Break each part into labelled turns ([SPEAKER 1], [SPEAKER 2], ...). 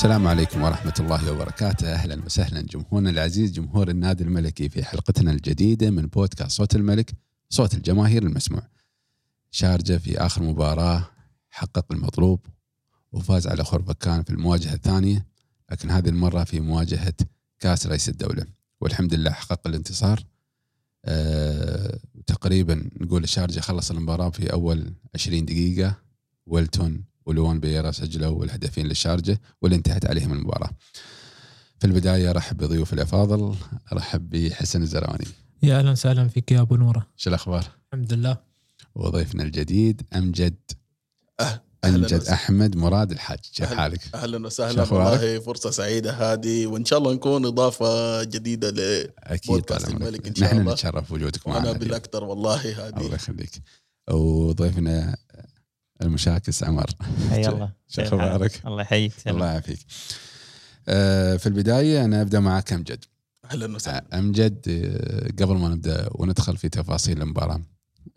[SPEAKER 1] السلام عليكم ورحمة الله وبركاته. أهلا وسهلا جمهورنا العزيز جمهور النادي الملكي في حلقتنا الجديدة من بودكاست صوت الملك صوت الجماهير المسموع. شارجة في آخر مباراة حقق المطلوب وفاز على خربكان في المواجهة الثانية لكن هذه المرة في مواجهة كأس رئيس الدولة. والحمد لله حقق الانتصار. أه تقريبا نقول الشارجة خلص المباراة في أول 20 دقيقة. ويلتون ولوان بيرا سجلوا الهدفين للشارجة واللي انتهت عليهم المباراة في البداية أرحب بضيوف الأفاضل أرحب بحسن الزراني
[SPEAKER 2] يا أهلا وسهلا فيك يا أبو نورة
[SPEAKER 1] شو الأخبار؟
[SPEAKER 2] الحمد لله
[SPEAKER 1] وضيفنا الجديد أمجد
[SPEAKER 3] أه- أهلاً
[SPEAKER 1] أمجد
[SPEAKER 3] وسهلاً.
[SPEAKER 1] أحمد مراد الحاج كيف
[SPEAKER 3] أهلاً.
[SPEAKER 1] حالك؟ أهلا
[SPEAKER 3] وسهلا؟ والله فرصة سعيدة هذه وإن شاء الله نكون إضافة جديدة ل
[SPEAKER 1] عمرك.
[SPEAKER 3] الملك إن شاء
[SPEAKER 1] نحن
[SPEAKER 3] الله.
[SPEAKER 1] نتشرف بوجودك
[SPEAKER 3] وأنا
[SPEAKER 1] معنا اليوم.
[SPEAKER 3] بالأكثر والله
[SPEAKER 1] الله
[SPEAKER 3] هذه
[SPEAKER 1] يخليك وضيفنا المشاكس عمر
[SPEAKER 4] حي الله
[SPEAKER 1] شو؟
[SPEAKER 4] حالك؟ الله يحييك.
[SPEAKER 1] الله يعافيك آه، في البداية أنا أبدأ معك أمجد
[SPEAKER 3] أهلا وسهلا
[SPEAKER 1] أمجد آه، قبل ما نبدأ وندخل في تفاصيل المباراة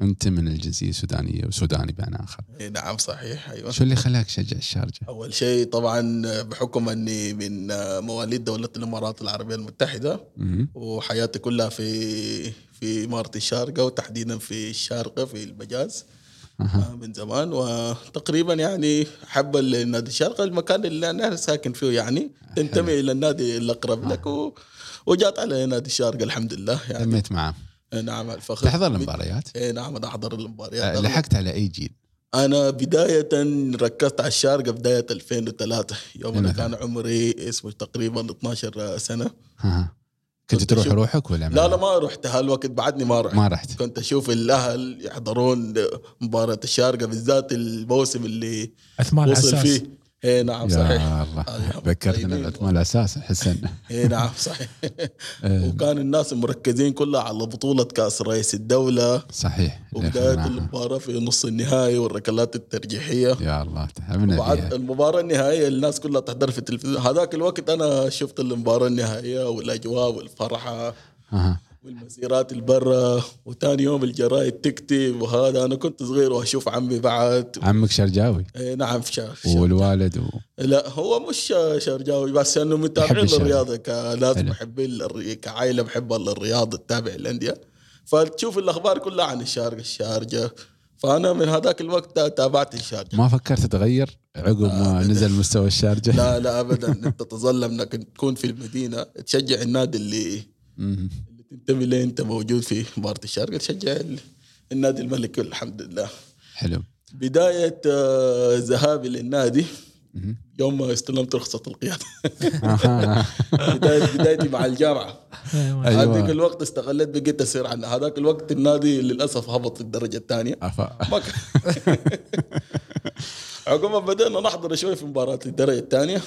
[SPEAKER 1] أنت من الجنسية السودانية وسوداني بمعنى آخر
[SPEAKER 3] إيه نعم صحيح أيوه
[SPEAKER 1] شو اللي خلاك تشجع الشارجة؟
[SPEAKER 3] أول شيء طبعا بحكم أني من مواليد دولة الإمارات العربية المتحدة
[SPEAKER 1] مهم.
[SPEAKER 3] وحياتي كلها في في إمارة الشارقة وتحديدا في الشارقة في المجاز آه، من زمان. وتقريبا يعني حب النادي الشارقة المكان اللي أنا ساكن فيه يعني. تنتمي إلى النادي الأقرب لك و... وجات على نادي الشارقة الحمد لله يعني
[SPEAKER 1] تميت معاه
[SPEAKER 3] نعم الفخر.
[SPEAKER 1] تحضر المباريات؟
[SPEAKER 3] إيه نعم أنا أحضر المباريات.
[SPEAKER 1] آه، لحقت على أي جيل؟
[SPEAKER 3] أنا بداية ركزت على الشارقة بداية 2003 يوم
[SPEAKER 1] أنا.
[SPEAKER 3] كان عمري اسمه تقريبا 12
[SPEAKER 1] سنة. كنت تروح
[SPEAKER 3] أشوف-
[SPEAKER 1] روحك ولا
[SPEAKER 3] لا لا ما رحت. هالوقت بعدني ما رحت.
[SPEAKER 1] ما رحت.
[SPEAKER 3] كنت أشوف الأهل يحضرون مباراة الشارقة بالذات الموسم اللي
[SPEAKER 2] عثمان
[SPEAKER 3] وصل فيه. إيه نعم صحيح.
[SPEAKER 1] يا الله
[SPEAKER 3] آه،
[SPEAKER 1] ذكرتنا. بعثمان الأساس حسن.
[SPEAKER 3] إيه نعم صحيح.
[SPEAKER 1] آه،
[SPEAKER 3] وكان الناس مركزين كلها على بطولة كأس رئيس الدولة.
[SPEAKER 1] صحيح اللي
[SPEAKER 3] وبداية
[SPEAKER 1] أخذناها.
[SPEAKER 3] المباراة في نص النهائي والركلات الترجيحية.
[SPEAKER 1] يا الله تعبنا
[SPEAKER 3] وبعد
[SPEAKER 1] فيها
[SPEAKER 3] المباراة النهائية الناس كلها تحضر في التلفزيون. هذاك الوقت أنا شفت المباراة النهائية والأجواء والفرحة.
[SPEAKER 1] أها.
[SPEAKER 3] والمسيرات البرة وتاني يوم الجرايد تكتب وهذا أنا كنت صغير وأشوف عمي بعد
[SPEAKER 1] عمك شرجاوي
[SPEAKER 3] إيه نعم شا-
[SPEAKER 1] والوالد و...
[SPEAKER 3] لا هو مش شرجاوي بس انه متابعين. للرياضة كناس. محبين للري- كعائلة محبه للرياضه تتابع الأندية فتشوف الأخبار كلها عن الشارقه الشارجة فأنا من هذاك الوقت تابعت الشارقه
[SPEAKER 1] ما فكرت تغير عقب ما
[SPEAKER 3] أبداً.
[SPEAKER 1] نزل مستوى الشارجة
[SPEAKER 3] لا لا ابدا أنت تظل إنك تكون في المدينة تشجع النادي. اللي تنتمي له انت موجود في مباراة الشارقه تشجع ال- النادي الملكي الحمد لله
[SPEAKER 1] حلو
[SPEAKER 3] بداية آه، ذهابي للنادي. يوم ما استلمت رخصة القيادة
[SPEAKER 1] أها.
[SPEAKER 3] بداية بدايتي مع الجامعة
[SPEAKER 2] أيوة.
[SPEAKER 1] أيوة.
[SPEAKER 3] هذيك الوقت استغلت بقيت أسير عن هذاك الوقت النادي للأسف هبط الدرجه الثانية
[SPEAKER 1] أفا.
[SPEAKER 3] ما كان عقبها بدأنا نحضر شوي في مباراة الدرجة الثانية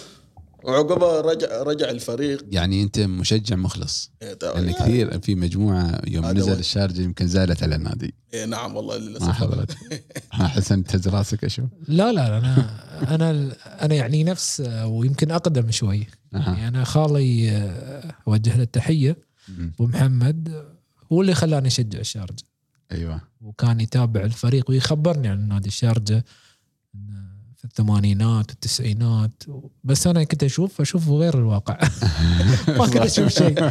[SPEAKER 3] وعقبها رجع رجع الفريق.
[SPEAKER 1] يعني أنت مشجع مخلص. لأن
[SPEAKER 3] يعني
[SPEAKER 1] كثير في مجموعة يوم نزل
[SPEAKER 3] هو.
[SPEAKER 1] الشارجة يمكن زالت على النادي.
[SPEAKER 3] إيه نعم والله
[SPEAKER 1] ما
[SPEAKER 3] للأسف.
[SPEAKER 1] حضرت. ها حسن تهز راسك أشوف
[SPEAKER 2] لا لا أنا أنا أنا يعني نفس ويمكن أقدم شوي. يعني أنا خالي آه، أوجه له
[SPEAKER 1] التحية.
[SPEAKER 2] أبو محمد هو اللي خلاني أشجع الشارجة.
[SPEAKER 1] أيوة.
[SPEAKER 2] وكان يتابع الفريق ويخبرني عن نادي الشارجة. الثمانينات والتسعينات بس أنا كنت أشوف أشوف غير الواقع. ما كنت أشوف شيء.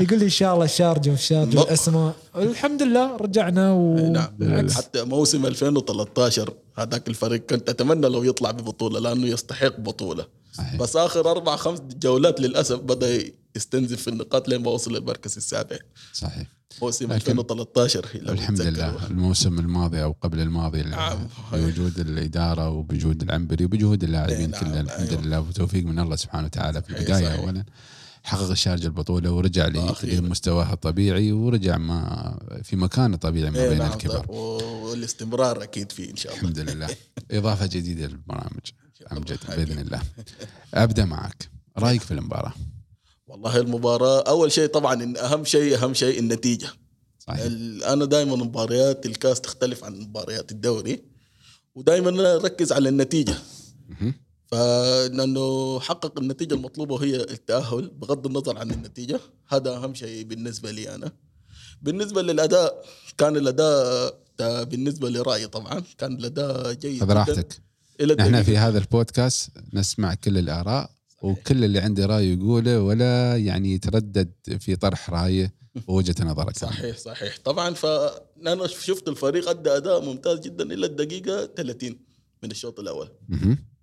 [SPEAKER 2] يقول لي ان شاء الله الشارجه والشارجه
[SPEAKER 3] نط.
[SPEAKER 2] والاسماء الحمد لله رجعنا و...
[SPEAKER 3] نعم.
[SPEAKER 2] بالعكس.
[SPEAKER 3] حتى موسم 2013 هذاك الفريق كنت أتمنى لو يطلع ببطولة لأنه يستحق بطولة.
[SPEAKER 1] صحيح.
[SPEAKER 3] بس آخر أربع خمس جولات للأسف بدأ يستنزف في النقاط لين ما وصل للمركز السابع
[SPEAKER 1] صحيح
[SPEAKER 3] موسم
[SPEAKER 1] لكن
[SPEAKER 3] 2013 لو
[SPEAKER 1] الحمد. لله الموسم الماضي أو قبل الماضي
[SPEAKER 3] نعم.
[SPEAKER 1] بوجود الإدارة وبجهود العنبري وبجهود اللاعبين
[SPEAKER 3] نعم،
[SPEAKER 1] كلها الحمد
[SPEAKER 3] أيوة.
[SPEAKER 1] لله وتوفيق من الله سبحانه وتعالى في البداية
[SPEAKER 3] صحيح.
[SPEAKER 1] اولا حقق الشارجه البطولة ورجع. لمستواه الطبيعي ورجع ما في مكانه الطبيعي ما
[SPEAKER 3] إيه
[SPEAKER 1] بين
[SPEAKER 3] نعم
[SPEAKER 1] الكبار
[SPEAKER 3] والاستمرار أكيد فيه إن شاء الله
[SPEAKER 1] الحمد لله إضافة جديدة للبرامج
[SPEAKER 3] أمجد.
[SPEAKER 1] بإذن الله أبدأ معك رأيك في المباراة
[SPEAKER 3] والله المباراة أول شيء طبعا إن أهم شيء أهم شيء النتيجة.
[SPEAKER 1] صحيح.
[SPEAKER 3] أنا دائما مباريات الكاس تختلف عن مباريات الدوري ودائما نركز على النتيجة.
[SPEAKER 1] مهم.
[SPEAKER 3] فلأنه حقق النتيجة المطلوبة وهي التأهل بغض النظر عن النتيجة. هذا أهم شيء بالنسبة لي أنا. بالنسبة للأداء كان الأداء تا- بالنسبة لرأيي طبعا كان الأداء جيد
[SPEAKER 1] خذ راحتك. نحن. في هذا البودكاست نسمع كل الآراء. وكل اللي عنده رأي يقوله ولا يعني يتردد في طرح رأيه ووجهة نظرك
[SPEAKER 3] صحيح صحيح طبعا فانا شفت الفريق أدى أداء ممتاز جدا إلى الدقيقة 30 من الشوط
[SPEAKER 1] الأول.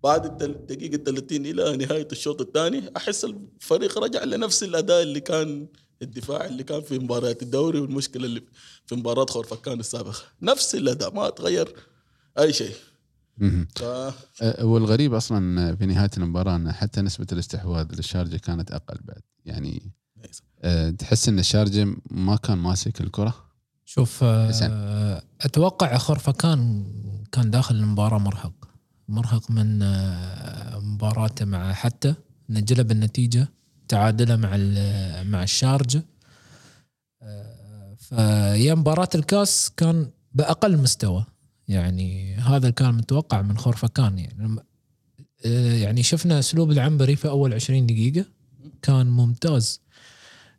[SPEAKER 3] بعد الدقيقة 30 إلى نهاية الشوط الثاني أحس الفريق رجع لنفس الأداء اللي كان الدفاع اللي كان في مباريات الدوري والمشكلة اللي في مباراة خورفكان السابقه نفس الأداء ما تغير أي شيء. ف
[SPEAKER 1] أه، والغريب أصلا في نهاية المباراة أن حتى نسبة الاستحواذ للشارجة كانت أقل بعد. يعني أه، تحس أن الشارجة ما كان ماسك الكرة؟
[SPEAKER 2] شوف آه،
[SPEAKER 1] حسن.
[SPEAKER 2] أتوقع خرفكان كان داخل المباراة مرهق. مرهق من مباراته مع حتى إنه جلب النتيجة تعادله مع ال- مع الشارجة. فيا مباراة الكاس كان بأقل مستوى. يعني هذا كان متوقع من خرفكان يعني. آه، يعني شفنا أسلوب العنبري في أول 20 دقيقة. كان ممتاز.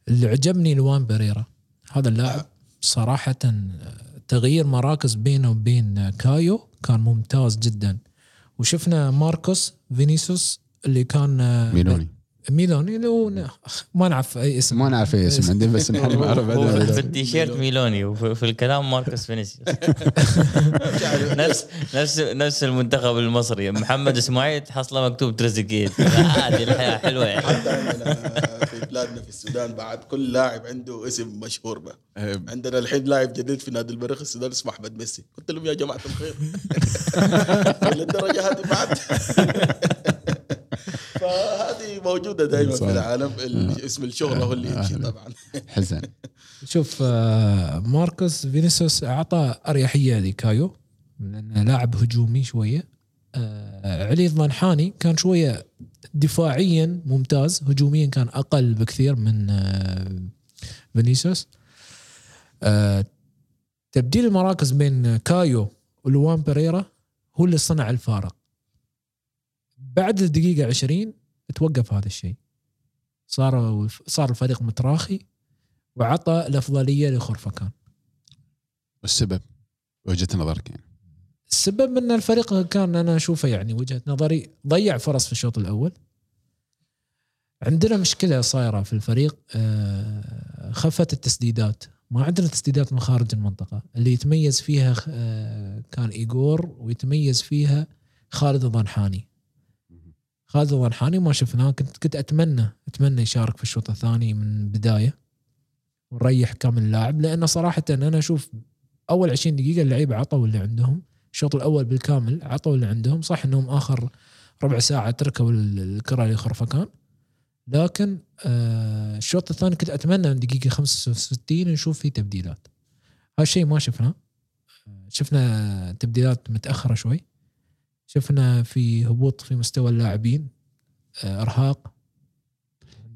[SPEAKER 2] اللي عجبني لوان بريرا هذا اللاعب صراحة تغيير مراكز بينه وبين كايو كان ممتاز جدا. وشفنا ماركوس فينيسيوس اللي كان
[SPEAKER 1] ميلوني.
[SPEAKER 2] ميلوني لو ما نعرف أي اسم.
[SPEAKER 1] ما نعرف أي اسم عندنا بس نحن نعرف
[SPEAKER 4] في. التيشيرت ميلوني وفي في الكلام ماركوس فينيسيوس. نفس نفس نفس المنتخب المصري. محمد إسماعيل تحصله مكتوب تريزيجيت عادي الحياة حلوة يعني.
[SPEAKER 3] في بلادنا في السودان بعد كل لاعب عنده اسم مشهور به
[SPEAKER 1] أه،
[SPEAKER 3] عندنا الحين لاعب جديد في نادي المريخ السودان اسمه أحمد ميسي. قلت لهم يا جماعة الخير. للدرجة هذه بعد. موجودة دائما في. العالم ال- اسم الشهرة هو اللي يمشي طبعا.
[SPEAKER 1] حسن
[SPEAKER 2] شوف آه، ماركوس فينيسيوس أعطى أريحية لكايو لأنه لاعب هجومي شوية. آه، علي الضنحاني كان شوية دفاعيا ممتاز هجوميا كان أقل بكثير من آه، فينيسيوس. آه، تبديل المراكز بين كايو ولوان بيريرا هو اللي صنع الفارق. بعد الدقيقة 20 توقف هذا الشيء. صار صار الفريق متراخي وعطى الأفضلية لخرفكان
[SPEAKER 1] والسبب؟ وجهة نظرك يعني.
[SPEAKER 2] السبب إن الفريق كان أنا أشوفه يعني وجهة نظري ضيع فرص في الشوط الأول. عندنا مشكلة صايرة في الفريق آه، خفت التسديدات. ما عندنا تسديدات من خارج المنطقة. اللي يتميز فيها آه، كان ايجور ويتميز فيها خالد الضنحاني. خالد الضنحاني ما شفناه كنت كنت اتمنى أتمنى يشارك في الشوط الثاني من بداية ونريح كامل اللاعب لأنه صراحة أنا أشوف أول 20 دقيقة اللعيبه عطوا اللي عندهم الشوط الأول بالكامل عطوا اللي عندهم صح إنهم آخر ربع ساعة تركوا ال- الكرة لخرفكان لكن آه الشوط الثاني كنت أتمنى من دقيقة 65 نشوف فيه تبديلات. هالشيء ما شفناه. شفنا تبديلات متأخرة شوي. شفنا في هبوط في مستوى اللاعبين آه إرهاق.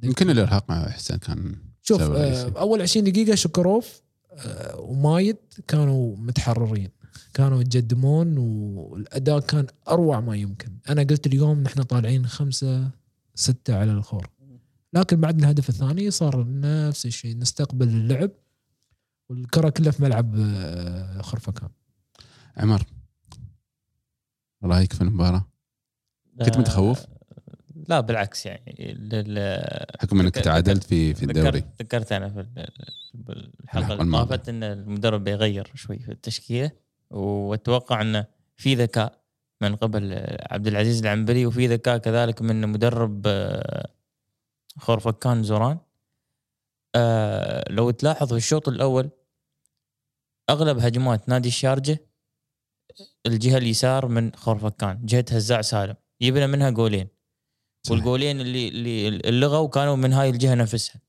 [SPEAKER 1] يمكن الإرهاق مع حسين كان
[SPEAKER 2] شوف آه. أول 20 دقيقة شكروف آه ومايد كانوا متحررين كانوا يتقدمون والأداء كان أروع ما يمكن. أنا قلت اليوم نحن طالعين خمسة ستة على الخور. لكن بعد الهدف الثاني صار نفس الشيء نستقبل اللعب والكرة كلها في ملعب خرفكان.
[SPEAKER 1] عمر رأيك في المباراة كنت متخوف؟
[SPEAKER 4] لا بالعكس يعني لل-
[SPEAKER 1] حكم
[SPEAKER 4] إنك
[SPEAKER 1] تعادلت في في الدوري
[SPEAKER 4] ذكرت, أنا في ال- بالحلقة
[SPEAKER 1] الحلقة
[SPEAKER 4] اللي. طافت إن المدرب بيغير شوي في التشكيلة وأتوقع انه في ذكاء من قبل عبد العزيز العنبري وفي ذكاء كذلك من مدرب آه، خورفكان زوران آه، لو تلاحظ في الشوط الأول أغلب هجمات نادي الشارجة الجهة اليسار من خورفكان جهة هزاع سالم. يبنى منها جولين
[SPEAKER 1] صحيح.
[SPEAKER 4] والجولين اللي اللي اللغوا كانوا من هاي الجهة نفسها.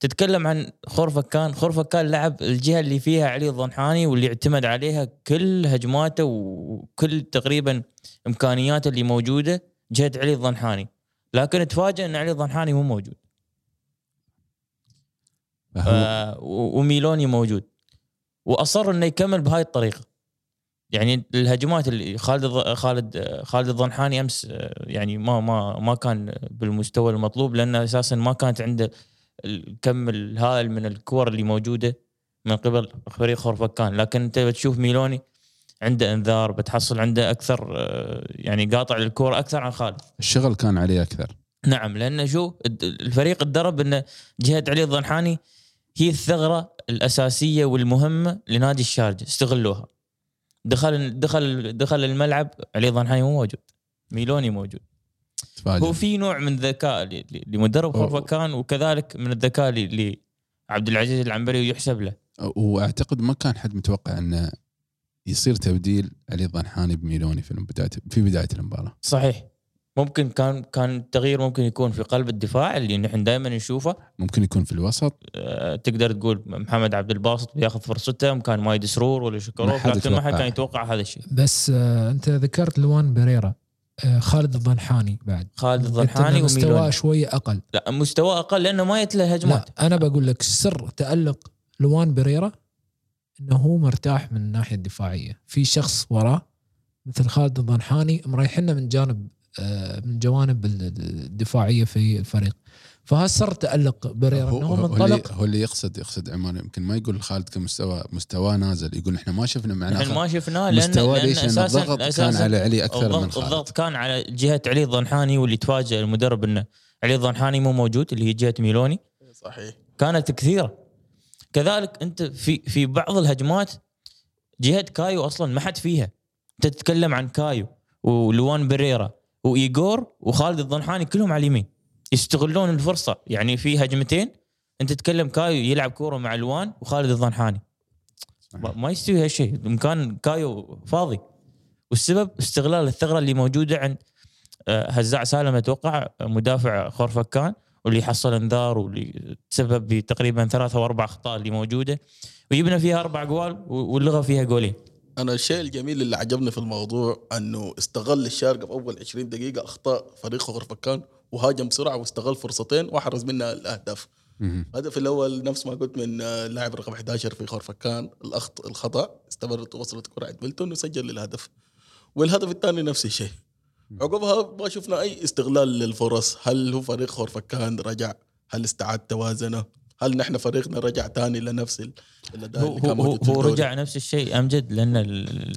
[SPEAKER 4] تتكلم عن خورفكان خورفكان لعب الجهة اللي فيها علي الضنحاني واللي اعتمد عليها كل هجماته وكل تقريبا إمكانياته اللي موجودة جهة علي الضنحاني. لكن تفاجئ إن علي الضنحاني مو موجود. آه وميلوني موجود. وأصر إنه يكمل بهاي الطريقة. يعني الهجمات اللي خالد خالد خالد الضنحاني أمس يعني ما ما ما كان بالمستوى المطلوب لأنه أساسا ما كانت عنده الكم الهائل من الكور اللي موجودة من قبل فريق خورفكان لكن أنت بتشوف ميلوني عنده إنذار بتحصل عنده أكثر يعني قاطع الكوره أكثر عن خالد.
[SPEAKER 1] الشغل كان عليه أكثر.
[SPEAKER 4] نعم لأن شو الفريق اتدرب ان جهه علي الضنحاني هي الثغرة الأساسية والمهمة لنادي الشارجة استغلوها. دخل دخل دخل الملعب علي الضنحاني مو موجود. ميلوني موجود.
[SPEAKER 1] تفاجئ.
[SPEAKER 4] هو في نوع من الذكاء لمدرب
[SPEAKER 1] هو-
[SPEAKER 4] خرفكان وكذلك من الذكاء لعبد العزيز العنبري ويحسب له.
[SPEAKER 1] وأعتقد ما كان حد متوقع انه يصير تبديل علي الضنحاني بميلوني في بدايه في بداية المباراة.
[SPEAKER 4] صحيح. ممكن كان كان التغيير ممكن يكون في قلب الدفاع اللي نحن دائما نشوفه.
[SPEAKER 1] ممكن يكون في الوسط.
[SPEAKER 4] آه، تقدر تقول محمد عبد الباسط بياخذ فرصته كان مايد سرور ولا
[SPEAKER 1] ما
[SPEAKER 4] شكروف لكن ما حد
[SPEAKER 1] يتوقع.
[SPEAKER 4] كان يتوقع هذا الشيء.
[SPEAKER 2] بس آه انت ذكرت لوان بريرا آه خالد الضنحاني بعد.
[SPEAKER 4] خالد الضنحاني
[SPEAKER 2] مستواه شوية أقل.
[SPEAKER 4] لا مستواه أقل لأنه ما يتله هجمات
[SPEAKER 2] لا أنا بقول لك سر تألق لوان بريرا إنه هو مرتاح من الناحية الدفاعية. في شخص وراه مثل خالد الضنحاني مريحنا من جانب من جوانب الدفاعية في الفريق. فهذا سر تألق بريرا
[SPEAKER 1] هو,
[SPEAKER 2] إنه
[SPEAKER 1] هو,
[SPEAKER 2] هو
[SPEAKER 1] هو, اللي,
[SPEAKER 2] منطلق
[SPEAKER 1] هو اللي يقصد يقصد عمان يمكن ما يقول خالد كمستوى مستواه نازل يقول إحنا ما شفنا
[SPEAKER 4] نحن
[SPEAKER 1] معناه
[SPEAKER 4] ما شفناه
[SPEAKER 1] لأن
[SPEAKER 4] لأن
[SPEAKER 1] ليش؟ لأن
[SPEAKER 4] أساسا
[SPEAKER 1] الضغط كان
[SPEAKER 4] أساسا
[SPEAKER 1] على علي أكثر من
[SPEAKER 4] الضغط,
[SPEAKER 1] خالد.
[SPEAKER 4] الضغط كان على جهة علي الضنحاني واللي تفاجئ المدرب إنه علي الضنحاني مو موجود اللي هي جهة ميلوني.
[SPEAKER 3] صحيح.
[SPEAKER 4] كانت كثيرة. كذلك أنت في في بعض الهجمات جهة كايو أصلا ما حد فيها. أنت تتكلم عن كايو ولوان بريرا وايجور وخالد الضنحاني كلهم على اليمين. يستغلون الفرصة. يعني في هجمتين أنت تتكلم كايو يلعب كورة مع لوان وخالد الضنحاني. ما ما يستوي هالشيء. مكان كايو فاضي. والسبب استغلال الثغرة اللي موجودة عند آه، هزاع سالم أتوقع مدافع خورفكان واللي حصل انذار واللي تسبب بتقريبا ثلاثة أو أربع أخطاء اللي موجودة. ويبنى فيها أربع جوال و- واللغة فيها جولين.
[SPEAKER 3] أنا الشيء الجميل اللي عجبني في الموضوع أنه استغل الشارقه في أول 20 دقيقة اخطاء فريق غرفكان وهاجم بسرعة واستغل فرصتين وحرز منها
[SPEAKER 1] الأهداف.
[SPEAKER 3] الهدف الأول نفس ما قلت من اللاعب رقم 11 في خرفكان الاخط الخطأ استمرت ووصلت كرة عند ميلتون وسجل الهدف. والهدف الثاني نفس الشيء. عقبها ما شفنا أي استغلال للفرص. هل هو فريق خرفكان رجع؟ هل استعاد توازنه؟ هل نحن فريقنا رجع تاني لنفس ال- الاداء
[SPEAKER 4] هو
[SPEAKER 3] اللي كان
[SPEAKER 4] هو, هو؟ رجع نفس الشيء امجد لأن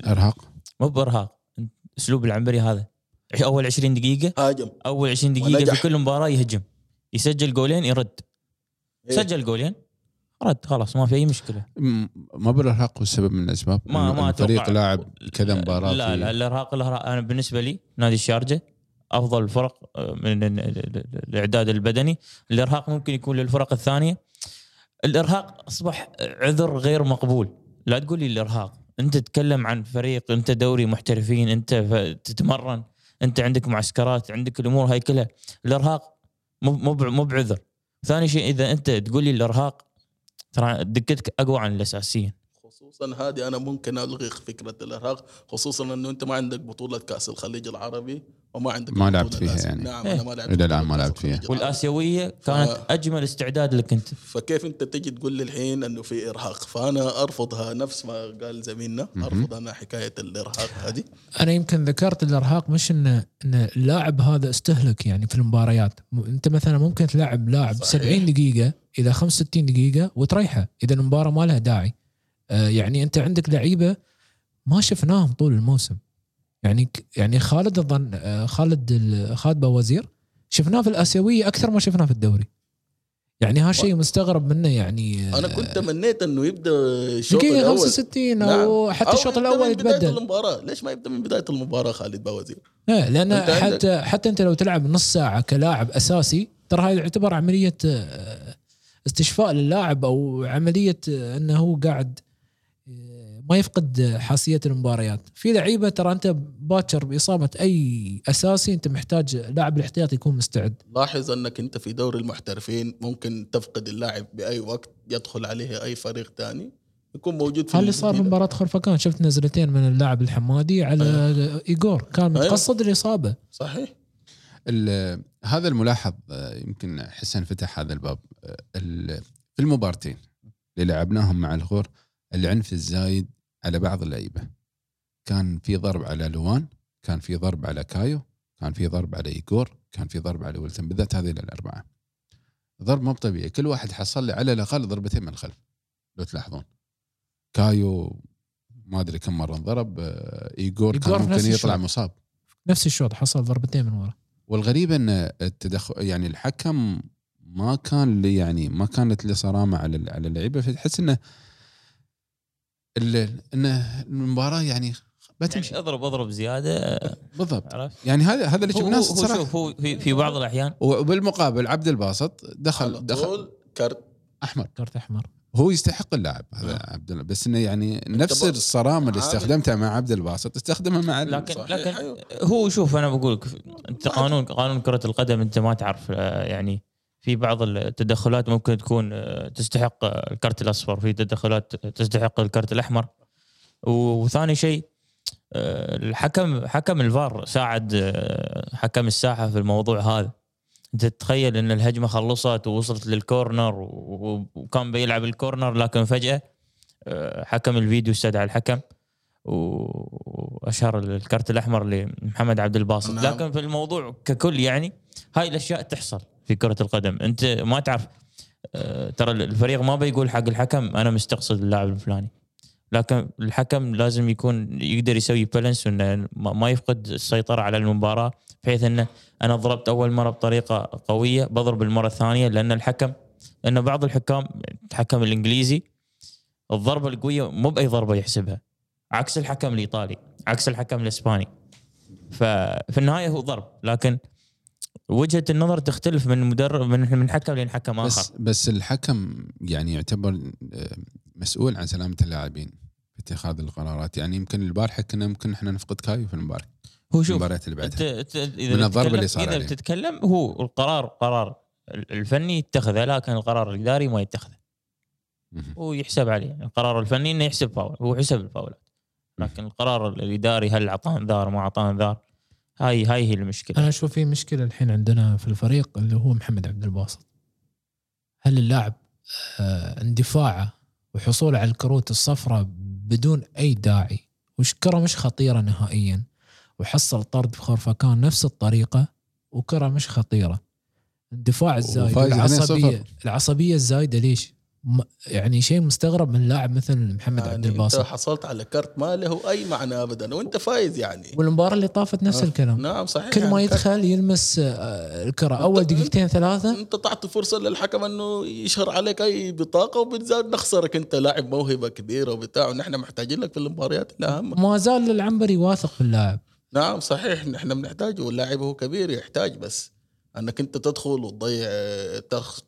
[SPEAKER 1] أرهاق.
[SPEAKER 4] مو بإرهاق. أسلوب العنبري هذا. أول 20 دقيقة
[SPEAKER 3] هاجم.
[SPEAKER 4] أول 20 دقيقة
[SPEAKER 3] ونجح.
[SPEAKER 4] في كل مباراة يهجم. يسجل جولين يرد.
[SPEAKER 3] إيه.
[SPEAKER 4] سجل جولين رد خلاص ما في أي
[SPEAKER 1] مشكلة. ما بالإرهاق هو السبب من الأسباب؟
[SPEAKER 4] ما ما
[SPEAKER 1] الفريق. لاعب كذا مباراة
[SPEAKER 4] لا لا الإرهاق الإرهاق. أنا بالنسبة لي نادي الشارجة أفضل الفرق آه، من ال- ال- ال- الإعداد البدني. الإرهاق ممكن يكون للفرق الثانية. الإرهاق أصبح عذر غير مقبول. لا تقول لي الإرهاق. أنت تتكلم عن فريق أنت دوري محترفين أنت تتمرن أنت عندك معسكرات عندك الأمور هاي كلها. الإرهاق مو مو بع- مو بعذر ثاني شيء إذا أنت تقول لي الإرهاق ترى دقتك أقوى عن الأساسيين.
[SPEAKER 3] خصوصا هذه أنا ممكن ألغي فكرة الارهاق خصوصا إنه أنت ما عندك بطولة كأس الخليج العربي وما عندك
[SPEAKER 1] ما لعبت فيها. يعني.
[SPEAKER 3] نعم
[SPEAKER 4] إيه.
[SPEAKER 3] أنا ما لعبت
[SPEAKER 1] الآن
[SPEAKER 3] بطولة
[SPEAKER 1] ما لعبت فيها.
[SPEAKER 4] والآسيوية كانت
[SPEAKER 3] ف-
[SPEAKER 4] أجمل استعداد لك أنت
[SPEAKER 3] فكيف أنت تجي تقول لي الحين إنه في إرهاق فأنا أرفضها نفس ما قال زميلنا. ارفض أنا حكاية الإرهاق هذه
[SPEAKER 2] أنا يمكن ذكرت الإرهاق مش إن إن اللاعب هذا استهلك يعني في المباريات أنت مثلا ممكن تلعب لاعب
[SPEAKER 3] صحيح.
[SPEAKER 2] 70 دقيقة إلى 65 دقيقة وتريحه إذا المباراة ما لها داعي يعني أنت عندك لعيبة ما شفناهم طول الموسم. يعني يعني خالد الظن آه خالد ال- خالد بوزير شفناه في الآسيوية أكثر ما شفناه في الدوري. يعني هالشيء مستغرب منه يعني آه،
[SPEAKER 3] أنا كنت تمنيت إنه يبدأ الشوط الأول.
[SPEAKER 2] 65 أو
[SPEAKER 3] نعم.
[SPEAKER 2] حتى الشوط الأول
[SPEAKER 3] من بداية
[SPEAKER 2] يتبدل.
[SPEAKER 3] المباراة. ليش ما يبدأ من بداية المباراة خالد باوزير
[SPEAKER 2] لا لأن
[SPEAKER 3] أنت عندك-
[SPEAKER 2] حتى حتى أنت لو تلعب نص ساعة كلاعب أساسي ترى هاي يعتبر عملية آه، استشفاء للاعب أو عملية آه، أنه هو قاعد آه، ما يفقد حاسية المباريات. في لعيبة ترى أنت باكر بإصابة أي أساسي أنت محتاج لاعب الاحتياطي يكون مستعد.
[SPEAKER 3] لاحظ أنك أنت في دوري المحترفين ممكن تفقد اللاعب بأي وقت يدخل عليه أي فريق ثاني يكون موجود في
[SPEAKER 2] هذا اللي صار في. مباراة خرفكان شفت نزلتين من اللاعب الحمادي على ايجور كان
[SPEAKER 3] أيوة.
[SPEAKER 2] متقصد الإصابة.
[SPEAKER 3] صحيح.
[SPEAKER 1] ال- هذا الملاحظ آه، يمكن حسن فتح هذا الباب. آه، ال- في المبارتين اللي لعبناهم مع الغور العنف الزايد على بعض اللعيبة. كان في ضرب على لوان كان في ضرب على كايو كان في ضرب على ايجور كان في ضرب على ويلتون بالذات هذه الأربعة. ضرب مو طبيعي كل واحد حصل لي على الأقل ضربتين من الخلف لو تلاحظون. كايو ما أدري كم مرة انضرب آه، ايجور كان
[SPEAKER 2] إيجور نفس
[SPEAKER 1] ممكن يطلع
[SPEAKER 2] الشوط.
[SPEAKER 1] مصاب.
[SPEAKER 2] نفس الشوط حصل ضربتين من ورا.
[SPEAKER 1] والغريب إن التدخل يعني الحكم ما كان لي يعني ما كانت له صرامة على على اللعيبة فتحس إنه انه المباراة يعني بتمشي
[SPEAKER 4] يعني اضرب اضرب زيادة.
[SPEAKER 1] بالضبط.
[SPEAKER 4] عرفت؟
[SPEAKER 1] يعني هذا هذا اللي شفناه
[SPEAKER 4] هو,
[SPEAKER 1] ناس
[SPEAKER 4] هو
[SPEAKER 1] صراحة.
[SPEAKER 4] شوف هو في, في بعض الأحيان
[SPEAKER 1] وبالمقابل عبد الباسط دخل دخل
[SPEAKER 3] كارت
[SPEAKER 1] أحمر.
[SPEAKER 2] كرت أحمر.
[SPEAKER 1] هو يستحق اللاعب هذا عبد الله بس إنه يعني نفس الصرامة اللي استخدمتها مع عبد الباسط استخدمها مع
[SPEAKER 4] لكن
[SPEAKER 3] صحيح،
[SPEAKER 4] لكن
[SPEAKER 3] أيوه.
[SPEAKER 4] هو شوف أنا بقول لك أنت قانون قانون كرة القدم أنت ما تعرف آه، يعني في بعض التدخلات ممكن تكون آه، تستحق الكرت الأصفر في تدخلات تستحق الكرت الأحمر. وثاني شيء آه، الحكم حكم الفار ساعد آه، حكم الساحة في الموضوع هذا. أنت تتخيل إن الهجمة خلصت ووصلت للكورنر وكان بيلعب الكورنر لكن فجأة حكم الفيديو استدعى الحكم. وأشار الكرت الأحمر لمحمد عبد الباسط.
[SPEAKER 3] نعم.
[SPEAKER 4] لكن في الموضوع ككل يعني هاي الأشياء تحصل. في كرة القدم. أنت ما تعرف آه، ترى الفريق ما بيقول حق الحكم أنا مستقصد اللاعب الفلاني. لكن الحكم لازم يكون يقدر يسوي بالانس وإنه ما يفقد السيطرة على المباراة بحيث إنه أنا ضربت أول مرة بطريقة قوية بضرب المرة الثانية لأن الحكم لأن بعض الحكام الحكم الإنجليزي الضربة القوية مو بأي ضربة يحسبها عكس الحكم الإيطالي عكس الحكم الإسباني. ففي النهاية هو ضرب لكن وجهة النظر تختلف من مدرب من من حكم لحكم
[SPEAKER 1] بس
[SPEAKER 4] آخر.
[SPEAKER 1] بس الحكم يعني يعتبر آه، مسؤول عن سلامة اللاعبين في اتخاذ القرارات. يعني يمكن البارحه كنا ممكن إحنا نفقد كايو في المباراة
[SPEAKER 4] هو شوف
[SPEAKER 1] المباريات اللي بعدها. من الضرب اللي صار
[SPEAKER 4] إذا
[SPEAKER 1] عليه.
[SPEAKER 4] بتتكلم هو القرار قرار الفني يتخذه لكن القرار الإداري ما يتخذه. هو يحسب عليه. القرار الفني إنه يحسب فاول هو حسب الفاولات. لكن القرار الإداري هل اعطاه انذار ما اعطاه انذار هاي هاي هي المشكلة
[SPEAKER 2] أنا أشوف في مشكلة الحين عندنا في الفريق اللي هو محمد عبد الباسط هل اللاعب آه، اندفاعه وحصوله على الكروت الصفراء بدون أي داعي وكره مش خطيرة نهائيا وحصل طرد في خرفكان نفس الطريقة وكرة مش خطيرة اندفاع الزايد
[SPEAKER 1] صفر.
[SPEAKER 2] العصبية الزايدة ليش؟ يعني شيء مستغرب من لاعب مثل محمد
[SPEAKER 3] يعني
[SPEAKER 2] عبد
[SPEAKER 3] انت
[SPEAKER 2] الباسط.
[SPEAKER 3] حصلت على كارت ما له أي معنى ابدا وأنت فايز يعني.
[SPEAKER 2] والمباراة اللي طافت نفس
[SPEAKER 3] آه.
[SPEAKER 2] الكلام.
[SPEAKER 3] نعم صحيح
[SPEAKER 2] كل ما
[SPEAKER 3] يعني كارت.
[SPEAKER 2] يدخل يلمس آه، الكرة.
[SPEAKER 3] أول
[SPEAKER 2] دقيقتين ثلاثة.
[SPEAKER 3] أنت تعطي فرصة للحكم أنه يشهر عليك أي بطاقة وبالذات نخسرك أنت لاعب موهبة كبيرة وبتاع ونحن محتاجين لك في المباريات الأهم.
[SPEAKER 2] ما زال العنبري واثق في اللاعب.
[SPEAKER 3] نعم صحيح نحن بنحتاجه واللاعب هو كبير يحتاج بس. انك انت تدخل وتضيع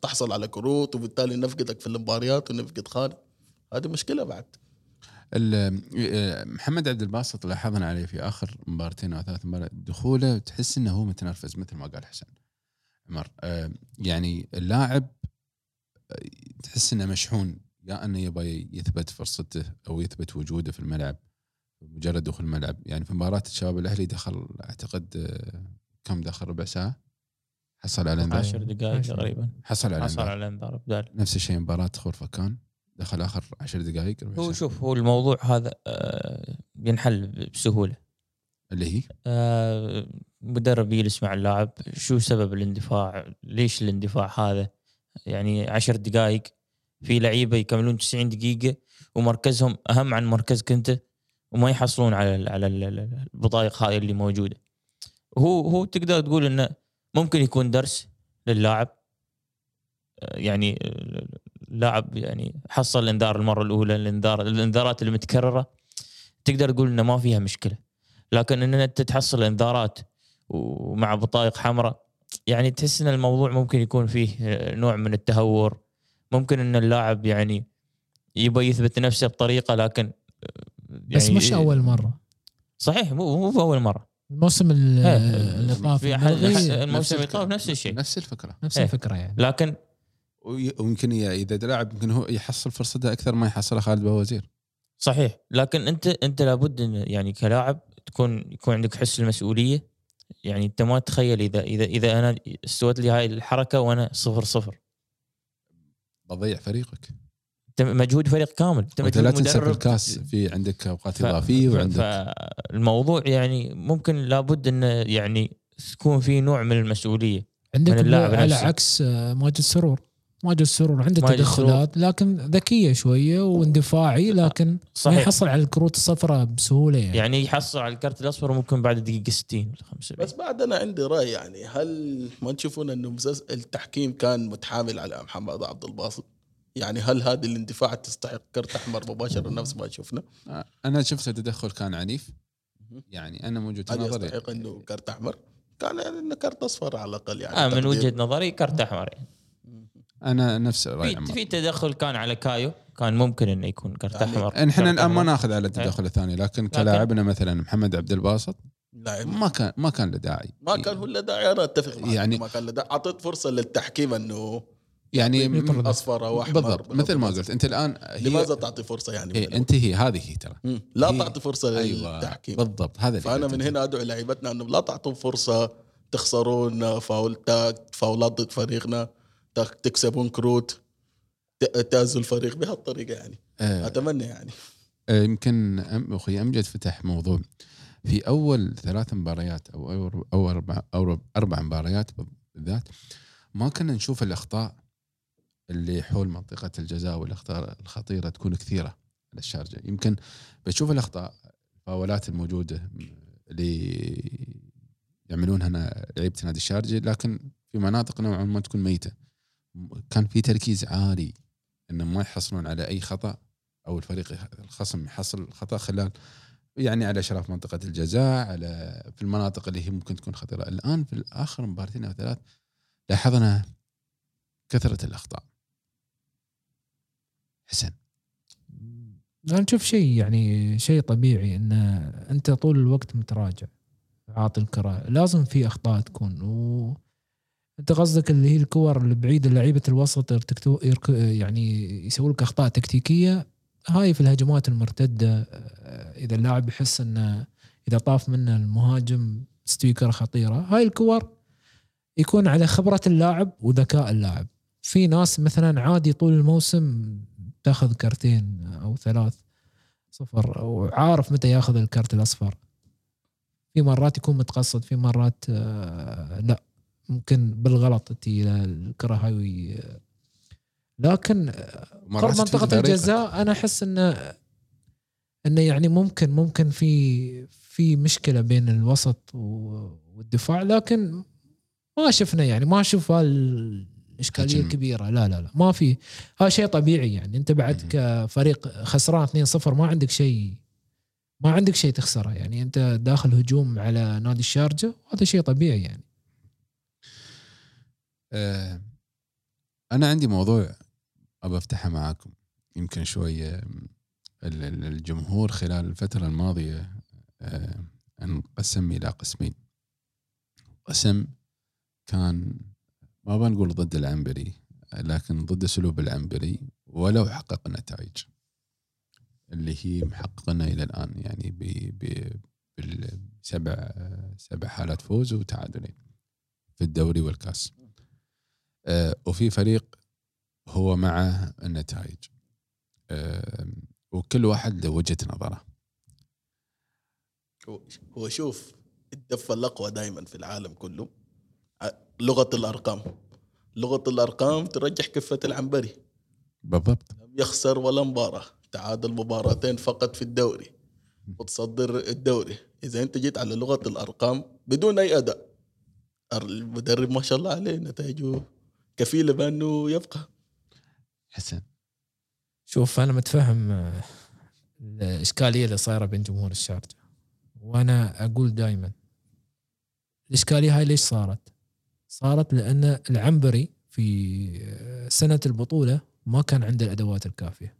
[SPEAKER 3] تحصل على كروت وبالتالي نفقدك في المباريات ونفقد خالد. هذه مشكلة بعد.
[SPEAKER 1] آه، محمد عبد الباسط لاحظنا عليه في آخر مباراتين أو ثلاث مباريات دخوله تحس إنه هو متنرفز مثل ما قال حسن. عمر آه، يعني اللاعب آه، تحس إنه مشحون يا إنه يبغى يثبت فرصته أو يثبت وجوده في الملعب مجرد دخول الملعب. يعني في مباراة الشباب الأهلي دخل أعتقد كم دخل؟ ربع ساعة. حصل على إنذار.
[SPEAKER 4] 10 دقائق. تقريبا.
[SPEAKER 1] حصل على
[SPEAKER 4] حصل
[SPEAKER 1] إنذار.
[SPEAKER 4] على إنذار بدال.
[SPEAKER 1] نفس الشيء مباراة خرفكان دخل آخر عشر دقائق ربع
[SPEAKER 4] هو. شوف هو الموضوع هذا آه، ينحل بسهولة.
[SPEAKER 1] اللي هي؟
[SPEAKER 4] آه، مدرب يجلس مع اللاعب شو سبب الاندفاع؟ ليش الاندفاع هذا؟ يعني عشر دقائق في لعيبة يكملون 90 دقيقة ومركزهم أهم عن مركزك انت وما يحصلون على ال على ال- ال- البطايق هذه اللي موجودة. هو هو تقدر تقول إنه ممكن يكون درس للاعب يعني اللاعب يعني حصل الإنذار المرة الأولى الانذار الإنذارات المتكرره تقدر تقول إنه ما فيها مشكلة. لكن إن أنت تحصل إنذارات ومع بطايق حمراء يعني تحس إن الموضوع ممكن يكون فيه نوع من التهور. ممكن إن اللاعب يعني يبغى يثبت نفسه بطريقة لكن يعني
[SPEAKER 2] بس مش أول مرة.
[SPEAKER 4] صحيح مو مو باول مرة.
[SPEAKER 2] الموسم ال-
[SPEAKER 4] إيه،
[SPEAKER 2] اللي طاف
[SPEAKER 4] الموسم اللي. طاف نفس الشيء.
[SPEAKER 1] نفس الفكرة.
[SPEAKER 2] نفس
[SPEAKER 4] إيه.
[SPEAKER 2] الفكرة يعني.
[SPEAKER 4] لكن
[SPEAKER 1] وي- ويمكن إذا لاعب يمكن هو يحصل فرصته أكثر ما يحصلها خالد بوزير
[SPEAKER 4] صحيح. لكن انت أنت لابد إن يعني كلاعب تكون يكون عندك حس المسؤولية. يعني أنت ما تتخيل اذا اذا إذا أنا استوت لي هاي الحركة وأنا صفر صفر.
[SPEAKER 1] بضيع فريقك.
[SPEAKER 4] مجهود فريق كامل
[SPEAKER 1] أنت
[SPEAKER 4] مجهود
[SPEAKER 1] لا تنسى في. الكاس في عندك أوقات
[SPEAKER 4] ف-
[SPEAKER 1] اضافيه
[SPEAKER 4] ف-
[SPEAKER 1] وعندك
[SPEAKER 4] فالموضوع يعني ممكن لابد إنه يعني تكون في نوع من المسؤولية
[SPEAKER 2] عندك
[SPEAKER 4] من اللاعب
[SPEAKER 2] على
[SPEAKER 4] نفسه.
[SPEAKER 2] عكس آه، ماجد سرور ماجد السرور عنده
[SPEAKER 4] ماجد
[SPEAKER 2] تدخلات لكن ذكية شوية واندفاعي لكن ما
[SPEAKER 4] صحيح
[SPEAKER 2] يحصل على الكروت الصفراء بسهولة يعني,
[SPEAKER 4] يعني يحصل على الكرت الأصفر ممكن بعد دقيقة 60 ولا 75
[SPEAKER 3] بس بعد أنا عندي رأي يعني هل ما تشوفون إنه مسلسل التحكيم كان متحامل على محمد عبد الباسط؟ يعني هل هذه الاندفاع تستحق كرت أحمر مباشرة؟ نفس ما شفنا؟
[SPEAKER 1] أنا شفت التدخل كان عنيف. يعني أنا موجود
[SPEAKER 3] هل
[SPEAKER 1] نظري.
[SPEAKER 3] يستحق إنه كرت أحمر؟ كان يعني إنه كرت أصفر على الأقل يعني.
[SPEAKER 4] آه من. وجهة نظري كرت أحمر يعني.
[SPEAKER 1] أنا نفس رأي
[SPEAKER 4] في, في تدخل كان على كايو كان ممكن إنه يكون كرت
[SPEAKER 3] يعني
[SPEAKER 1] أحمر.
[SPEAKER 4] إحنا
[SPEAKER 1] الآن ما. ناخذ على التدخل الثاني لكن كلاعبنا مثلا محمد عبد الباسط
[SPEAKER 3] لا
[SPEAKER 1] ما كان ما كان له داعي.
[SPEAKER 3] ما كان هو له داعي أنا أتفق معك.
[SPEAKER 1] يعني
[SPEAKER 3] ما كان له داعي. أعطيت فرصة للتحكيم إنه
[SPEAKER 1] يعني.
[SPEAKER 3] أصفر أو أحمر
[SPEAKER 1] بالضبط مثل ما قلت. أنت الآن هي
[SPEAKER 3] لماذا تعطي فرصة يعني
[SPEAKER 1] إيه
[SPEAKER 3] من
[SPEAKER 1] أنت هي هذه هي ترى.
[SPEAKER 3] مم. لا
[SPEAKER 1] هي-
[SPEAKER 3] تعطي فرصة
[SPEAKER 1] أيوه
[SPEAKER 3] للتحكيم.
[SPEAKER 1] بالضبط هذا اللي فأنا.
[SPEAKER 3] من هنا أدعو لعيبتنا انه لا تعطوا فرصة تخسرون فاول فاولات ضد فريقنا تك- تكسبون كروت تازوا الفريق بهالطريقة يعني.
[SPEAKER 1] آه،
[SPEAKER 3] أتمنى يعني.
[SPEAKER 1] آه، يمكن أم- أخوي أمجد فتح موضوع. في أول ثلاث مباريات أو أو أو أربع أو أربع مباريات بالذات ما كنا نشوف الأخطاء اللي حول منطقة الجزاء والأخطاء الخطيرة تكون كثيرة على الشارجة. يمكن بتشوف الأخطاء الفاولات الموجودة اللي يعملونها لعيبة نادي الشارجة لكن في مناطق نوعا ما تكون ميتة. كان في تركيز عالي إنهم ما يحصلون على أي خطأ أو الفريق الخصم يحصل خطأ خلال يعني على أشراف منطقة الجزاء على في المناطق اللي هي ممكن تكون خطيرة. الآن في اخر مباراتين أو ثلاث لاحظنا كثرة الأخطاء. حسن.
[SPEAKER 2] أنا نشوف شيء يعني شيء طبيعي إن أنت طول الوقت متراجع عاطي الكرة لازم في أخطاء تكون. و أنت قصدك اللي هي الكور البعيده لعيبة الوسط يرتكتو. يعني يسوي لك أخطاء تكتيكية. هاي في الهجمات المرتدة إذا اللاعب يحس انه إذا طاف منه المهاجم تستوي كره خطيرة. هاي الكور يكون على خبرة اللاعب وذكاء اللاعب. في ناس مثلا عادي طول الموسم تاخذ كرتين أو ثلاث صفر وعارف متى ياخذ الكرت الأصفر. في مرات يكون متقصد في مرات آه، لا. ممكن بالغلط له الكرة هاي وي- لكن قرب
[SPEAKER 1] تفوت منطقة.
[SPEAKER 2] الجزاء أنا أحس انه انه يعني ممكن ممكن في في مشكلة بين الوسط والدفاع. لكن ما شفنا يعني ما أشوف الاشكاليه
[SPEAKER 1] هجم.
[SPEAKER 2] الكبيره لا لا لا. ما في. هذا شيء طبيعي يعني. أنت بعد. كفريق خسران 2-0 ما عندك شيء ما عندك شيء تخسره. يعني أنت داخل هجوم على نادي الشارجة وهذا شيء طبيعي يعني.
[SPEAKER 1] آه، أنا عندي موضوع أبى أفتحه معاكم. يمكن شوية ال- الجمهور خلال الفترة الماضية آه، انقسم إلى قسمين. قسم كان ما بنقول ضد العنبري لكن ضد اسلوب العنبري ولو حقق نتائج اللي هي محققنا إلى الآن يعني ب ب بالسبع سبع حالات فوز وتعادلين في الدوري والكاس. آه، وفي فريق هو مع النتائج آه، وكل واحد له وجهة نظره.
[SPEAKER 3] هو- شوف الدفة الأقوى دائما في العالم كله. لغة الأرقام. لغة الأرقام ترجح كفة العنبري.
[SPEAKER 1] بالضبط.
[SPEAKER 3] لم يخسر ولا مباراة. تعادل مباراتين فقط في الدوري. وتصدر الدوري. إذا أنت جيت على لغة الأرقام بدون أي أداء. المدرب ما شاء الله عليه نتائجه كفيلة بأنه يبقى.
[SPEAKER 1] حسن.
[SPEAKER 2] شوف أنا متفهم آه، الإشكالية اللي صايرة بين جمهور الشارجة. وأنا أقول دائما الإشكالية هاي ليش صارت؟ صارت لأن العنبري في سنة البطولة ما كان عنده الأدوات الكافية.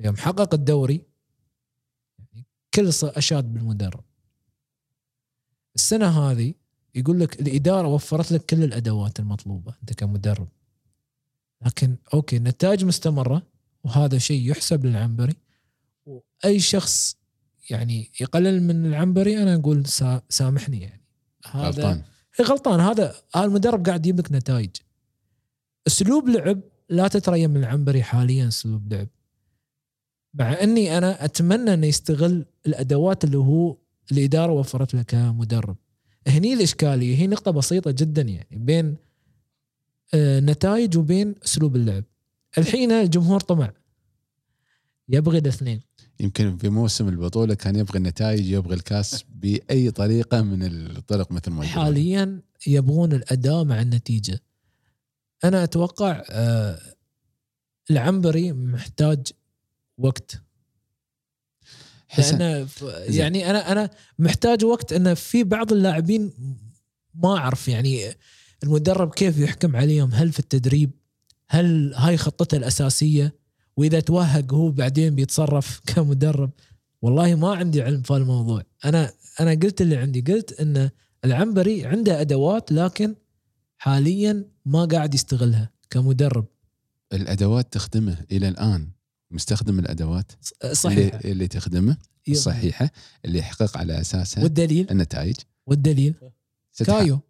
[SPEAKER 2] يوم حقق الدوري يعني كل أشاد بالمدرب. السنة هذه يقول لك الإدارة وفرت لك كل الأدوات المطلوبة أنت كمدرب. لكن okay النتائج مستمرة وهذا شيء يحسب للعنبري. وأي شخص يعني يقلل من العنبري أنا أقول سا- سامحني يعني. هذا
[SPEAKER 1] غلطان.
[SPEAKER 2] غلطان. هذا المدرب قاعد يجيب لك نتائج. أسلوب لعب لا تتريا من العنبري حاليا أسلوب لعب. مع إني أنا أتمنى إنه يستغل الأدوات اللي هو الإدارة وفرت له كمدرب. هني الإشكالية هي نقطة بسيطة جدا يعني بين آه، نتائج وبين أسلوب اللعب. الحين الجمهور طمع. يبغي الاثنين.
[SPEAKER 1] يمكن في موسم البطولة كان يبغى النتائج يبغى الكاس بأي طريقة من الطرق مثل ما.
[SPEAKER 2] حاليا يبغون الأداء مع النتيجة. أنا أتوقع آه، العنبري محتاج وقت.
[SPEAKER 1] حسن.
[SPEAKER 2] يعني أنا أنا محتاج وقت إن في بعض اللاعبين ما أعرف يعني المدرب كيف يحكم عليهم؟ هل في التدريب؟ هل هاي خطته الأساسية؟ وإذا توهق هو بعدين بيتصرف كمدرب. والله ما عندي علم في الموضوع أنا أنا قلت اللي عندي. قلت إن العنبري عنده أدوات لكن حاليا ما قاعد يستغلها كمدرب.
[SPEAKER 1] الأدوات تخدمه إلى الآن. مستخدم الأدوات
[SPEAKER 2] صحيح.
[SPEAKER 1] اللي, اللي تخدمه. الصحيحه اللي يحقق على اساسها
[SPEAKER 2] والدليل؟
[SPEAKER 1] النتائج.
[SPEAKER 2] والدليل؟
[SPEAKER 1] ستح-
[SPEAKER 2] كايو.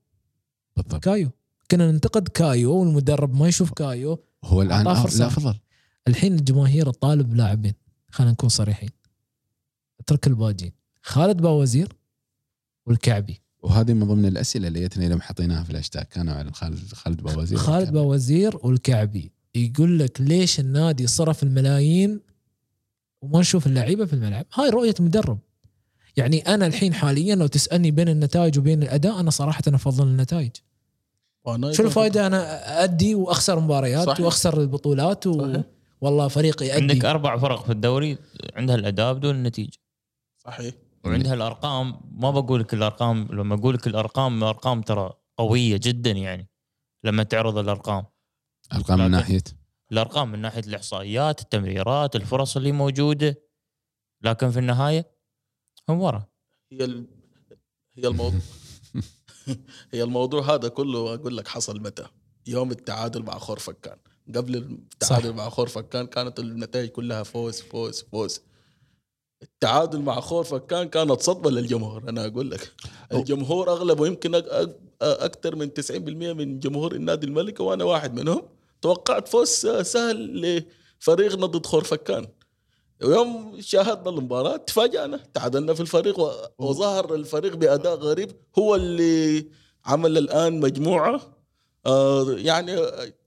[SPEAKER 1] بالضبط.
[SPEAKER 2] كايو. كنا ننتقد كايو والمدرب ما يشوف كايو.
[SPEAKER 1] هو
[SPEAKER 2] الآن.
[SPEAKER 1] لا أفضل.
[SPEAKER 2] الحين الجماهير تطالب لاعبين خلينا نكون صريحين. اترك الباجين. خالد باوزير والكعبي.
[SPEAKER 1] وهذه من ضمن الأسئلة اللي جتني لما حطيناها في الهاشتاج. كانوا على خالد خالد باوزير
[SPEAKER 2] خالد باوزير والكعبي. يقول لك ليش النادي صرف الملايين وما نشوف اللعيبة في الملعب؟ هاي رؤية مدرب. يعني أنا الحين حاليا لو تسألني بين النتائج وبين الأداء أنا صراحة أنا أفضل النتائج. شو الفائده أنا أدي وأخسر مباريات
[SPEAKER 3] صحيح.
[SPEAKER 2] وأخسر البطولات و...
[SPEAKER 3] صحيح.
[SPEAKER 2] والله فريقي
[SPEAKER 4] عندك
[SPEAKER 2] يأدي
[SPEAKER 4] أربع فرق في الدوري عندها الاداء بدون النتيجة.
[SPEAKER 3] صحيح.
[SPEAKER 4] وعندها الأرقام ما بقول لك الأرقام لما أقول لك الأرقام ارقام ترى قوية جدا يعني لما تعرض الأرقام.
[SPEAKER 1] ارقام من ناحية؟
[SPEAKER 4] الأرقام من ناحية الإحصائيات التمريرات الفرص اللي موجودة. لكن في النهاية هم ورا.
[SPEAKER 3] هي ال... هي الموضوع هي الموضوع هذا كله أقول لك حصل متى؟ يوم التعادل مع خور فكان. قبل التعادل
[SPEAKER 2] صح.
[SPEAKER 3] مع خور فكان كانت النتائج كلها فوز فوز فوز. التعادل مع خور فكان كانت صدمة للجمهور أنا أقول لك. الجمهور أغلبه يمكن أكثر من 90% من جمهور النادي الملكي وأنا واحد منهم. توقعت فوز سهل لفريقنا ضد خور فكان ويوم شاهدنا المباراة تفاجأنا. تعادلنا في الفريق وظهر الفريق بأداء غريب. هو اللي عمل الآن مجموعة آه، يعني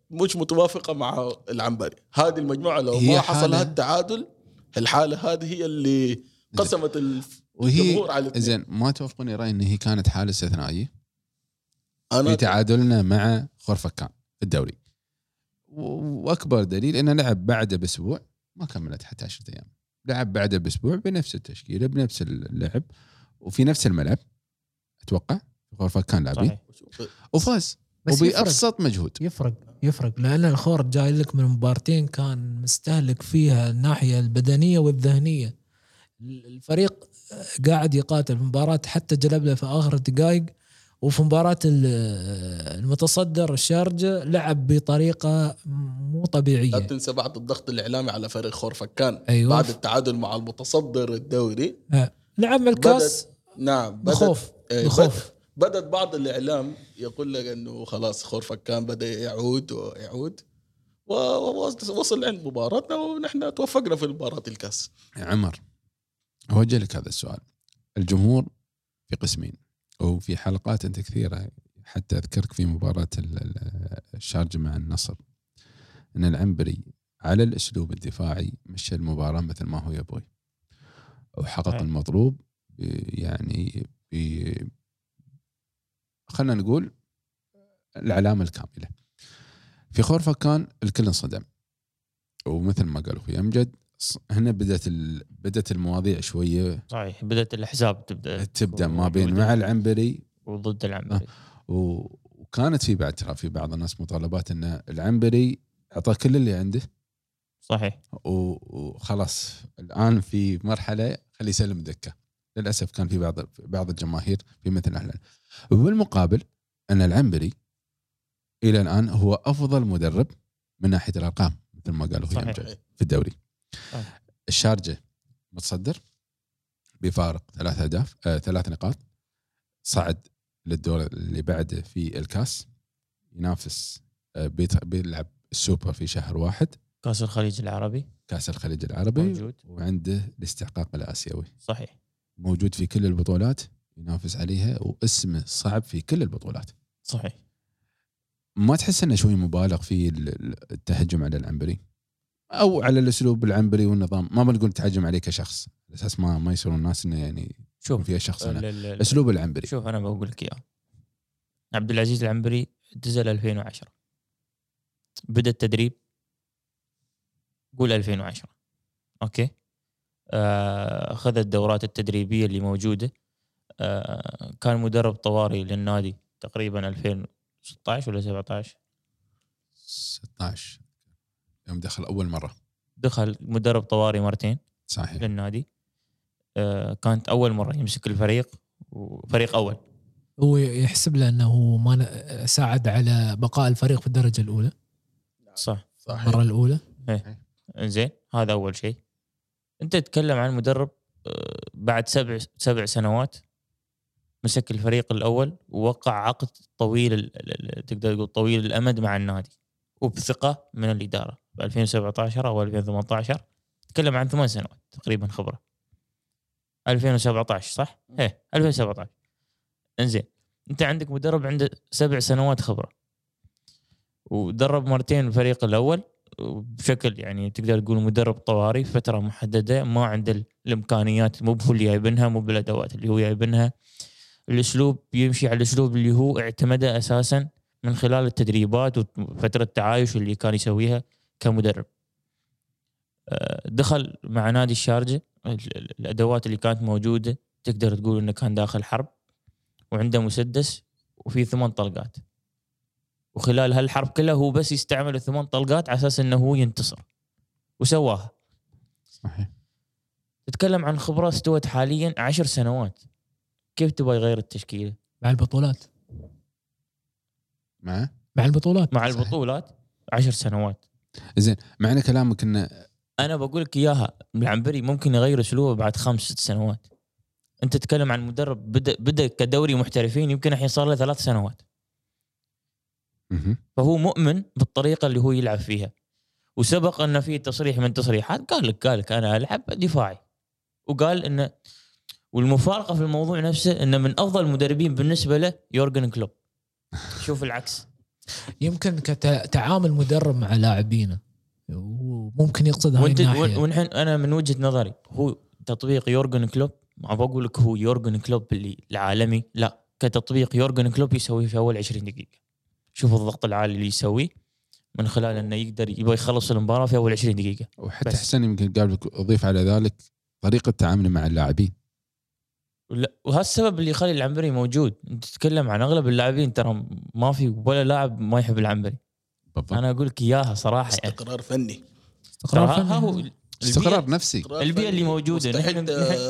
[SPEAKER 3] مش متوافقة مع العنبري. هذه المجموعة لو ما حصل لها التعادل الحالة هذه هي اللي قسمت الجمهور على.
[SPEAKER 1] زين ما توافقوني راي إن هي كانت حالة استثنائية
[SPEAKER 3] أنا
[SPEAKER 1] في تعادلنا مع خرفكان في الدوري. وأكبر دليل إنه لعب بعده بأسبوع ما كملت حتى 10 أيام. لعب بعده بأسبوع بنفس التشكيلة بنفس اللعب وفي نفس الملعب أتوقع. خرفكان لاعبين
[SPEAKER 4] صحيح.
[SPEAKER 1] وفاز. وبأبسط مجهود.
[SPEAKER 2] يفرق. يفرق. لأن الخور جاي لك من مبارتين كان مستهلك فيها الناحية البدنية والذهنية. الفريق قاعد يقاتل مباراة حتى جلب له في آخر الدقائق وفي مباراة ال- المتصدر الشارجة لعب بطريقة مو
[SPEAKER 3] لا
[SPEAKER 2] طبيعية
[SPEAKER 3] تنسى بعد الضغط الإعلامي على فريق خور فكان
[SPEAKER 2] أيوة.
[SPEAKER 3] بعد التعادل مع المتصدر الدوري.
[SPEAKER 2] لعب الكاس
[SPEAKER 3] بدت نعم بدت
[SPEAKER 2] بخوف
[SPEAKER 3] إيه،
[SPEAKER 2] بخوف.
[SPEAKER 3] بدت بعض الإعلام يقول لك إنه خلاص خور فكان بدأ يعود ويعود. ووصل عند مباراتنا ونحن توفقنا في مباراة الكاس.
[SPEAKER 1] عمر اوجه لك هذا السؤال. الجمهور في قسمين وفي حلقات أنت كثيرة حتى أذكرك في مباراة ال- ال- الشارجه مع النصر. إن العنبري على الأسلوب الدفاعي مشى المباراة مثل ما هو يبغي. وحقق
[SPEAKER 4] صحيح.
[SPEAKER 1] المطلوب يعني ب خلينا نقول العلامه الكاملة. في خورفة كان الكل انصدم. ومثل ما قال أخوي أمجد هنا بدأت ال... بدأت المواضيع شوية.
[SPEAKER 4] صحيح بدأت الأحزاب تبدأ.
[SPEAKER 1] تبدأ ما بين مع العنبري.
[SPEAKER 4] وضد العنبري.
[SPEAKER 1] و... وكانت في بعد ترى في بعض الناس مطالبات إن العنبري أعطى كل اللي عنده.
[SPEAKER 4] صحيح.
[SPEAKER 1] وخلاص الآن في مرحلة خليه يسلم دكة. للأسف كان في بعض بعض الجماهير في مثل اهلنا وبالمقابل أن العنبري إلى الآن هو أفضل مدرب من ناحية الأرقام مثل ما قالوا. هي في الدوري.
[SPEAKER 4] صحيح.
[SPEAKER 1] الشارجة متصدر بفارق ثلاث أهداف آه ثلاث نقاط. صعد للدور اللي بعده في الكاس. ينافس آه بيلعب السوبر في شهر واحد.
[SPEAKER 4] كاس الخليج العربي.
[SPEAKER 1] كاس الخليج العربي.
[SPEAKER 4] موجود.
[SPEAKER 1] وعنده الاستحقاق الآسيوي.
[SPEAKER 4] صحيح.
[SPEAKER 1] موجود في كل البطولات. ينافس عليها واسمه صعب في كل البطولات.
[SPEAKER 4] صحيح.
[SPEAKER 1] ما تحس إنه شوي مبالغ في ال- ال- التهجم على العنبري؟ أو على الأسلوب العنبري والنظام. ما بنقول تهجم عليه كشخص. على أساس ما ما يصيرون الناس إنه يعني يكون
[SPEAKER 4] شوف
[SPEAKER 1] فيها شخص
[SPEAKER 4] ال-
[SPEAKER 1] أسلوب العنبري.
[SPEAKER 4] شوف أنا بقول لك إياه. عبد العزيز العنبري نزل 2010 بدأ التدريب قول 2010 أوكي؟ آه، أخذ الدورات التدريبية اللي موجودة. كان مدرب طوارئ للنادي تقريبا 2016 ولا 17
[SPEAKER 1] 16 يوم دخل أول مرة.
[SPEAKER 4] دخل مدرب طوارئ مرتين
[SPEAKER 1] صحيح.
[SPEAKER 4] للنادي. آه، كانت أول مرة يمسك الفريق وفريق أول.
[SPEAKER 2] هو يحسب له أنه ما ساعد على بقاء الفريق في الدرجة الأولى.
[SPEAKER 4] صح.
[SPEAKER 3] صحيح.
[SPEAKER 2] المرة الأولى.
[SPEAKER 4] زين هذا أول شيء. أنت تتكلم عن مدرب آه، بعد سبع سبع سنوات مسك الفريق الأول ووقع عقد طويل تقدر تقول طويل الأمد مع النادي وبثقة من الإدارة. ب 2017 أو 2018 تتكلم عن ثمان سنوات تقريبا خبرة. 2017 صح؟ إيه 2017 إنزين أنت عندك مدرب عنده سبع سنوات خبرة. ودرب مرتين الفريق الأول بشكل يعني تقدر تقول مدرب طوارئ فترة محددة ما عنده ال- الإمكانيات مو هو اللي جايبنها مو بالأدوات اللي هو جايبنها الأسلوب يمشي على الأسلوب اللي هو اعتمده أساسا من خلال التدريبات وفترة التعايش اللي كان يسويها كمدرب. آه، دخل مع نادي الشارجة ال- ال- الأدوات اللي كانت موجودة تقدر تقول إنه كان داخل حرب وعنده مسدس وفي ثمان طلقات. وخلال هالحرب كلها هو بس يستعمل الثمان طلقات على أساس إنه هو ينتصر وسواها.
[SPEAKER 1] صحيح.
[SPEAKER 4] تتكلم عن خبرة استوت حاليا عشر سنوات. كيف تبغى يغير التشكيلة؟
[SPEAKER 2] مع البطولات.
[SPEAKER 1] مع
[SPEAKER 2] مع البطولات.
[SPEAKER 4] مع
[SPEAKER 1] صحيح.
[SPEAKER 4] البطولات؟ عشر سنوات.
[SPEAKER 1] زين معنى كلامك إنه
[SPEAKER 4] أنا بقول لك إياها العنبري ممكن يغير أسلوبه بعد خمس ست سنوات. أنت تتكلم عن مدرب بدا بدا كدوري محترفين يمكن الحين صار له ثلاث سنوات. فهو مؤمن بالطريقة اللي هو يلعب فيها. وسبق انه في تصريح من تصريحات قال لك قال لك أنا ألعب دفاعي. وقال إنه والمفارقة في الموضوع نفسه انه من أفضل المدربين بالنسبة له يورجن كلوب. شوف العكس.
[SPEAKER 2] يمكن كتعامل مدرب مع لاعبينه. وممكن يقصد هاي
[SPEAKER 4] وانت
[SPEAKER 2] الناحية.
[SPEAKER 4] ونحن أنا من وجهة نظري هو تطبيق يورجن كلوب ما بقول لك هو يورجن كلوب اللي العالمي لا كتطبيق يورجن كلوب يسويه في أول 20 دقيقة. شوف الضغط العالي اللي يسويه من خلال إنه يقدر يبغى يخلص المباراة في أول 20 دقيقة.
[SPEAKER 1] وحتى
[SPEAKER 4] بس.
[SPEAKER 1] حسن يمكن قال لك أضيف على ذلك طريقة تعامله مع اللاعبين.
[SPEAKER 4] ولا- وهذا السبب اللي يخلي العنبري موجود. انت تتكلم عن أغلب اللاعبين ترى ما في ولا لاعب ما يحب العنبري.
[SPEAKER 1] بالضبط.
[SPEAKER 4] أنا أقول لك إياها صراحة يعني.
[SPEAKER 3] استقرار فني.
[SPEAKER 4] ترى
[SPEAKER 2] استقرار فني.
[SPEAKER 4] ها هو
[SPEAKER 1] استقرار نفسي.
[SPEAKER 3] استقرار فني
[SPEAKER 4] اللي موجودة.
[SPEAKER 3] مستحيل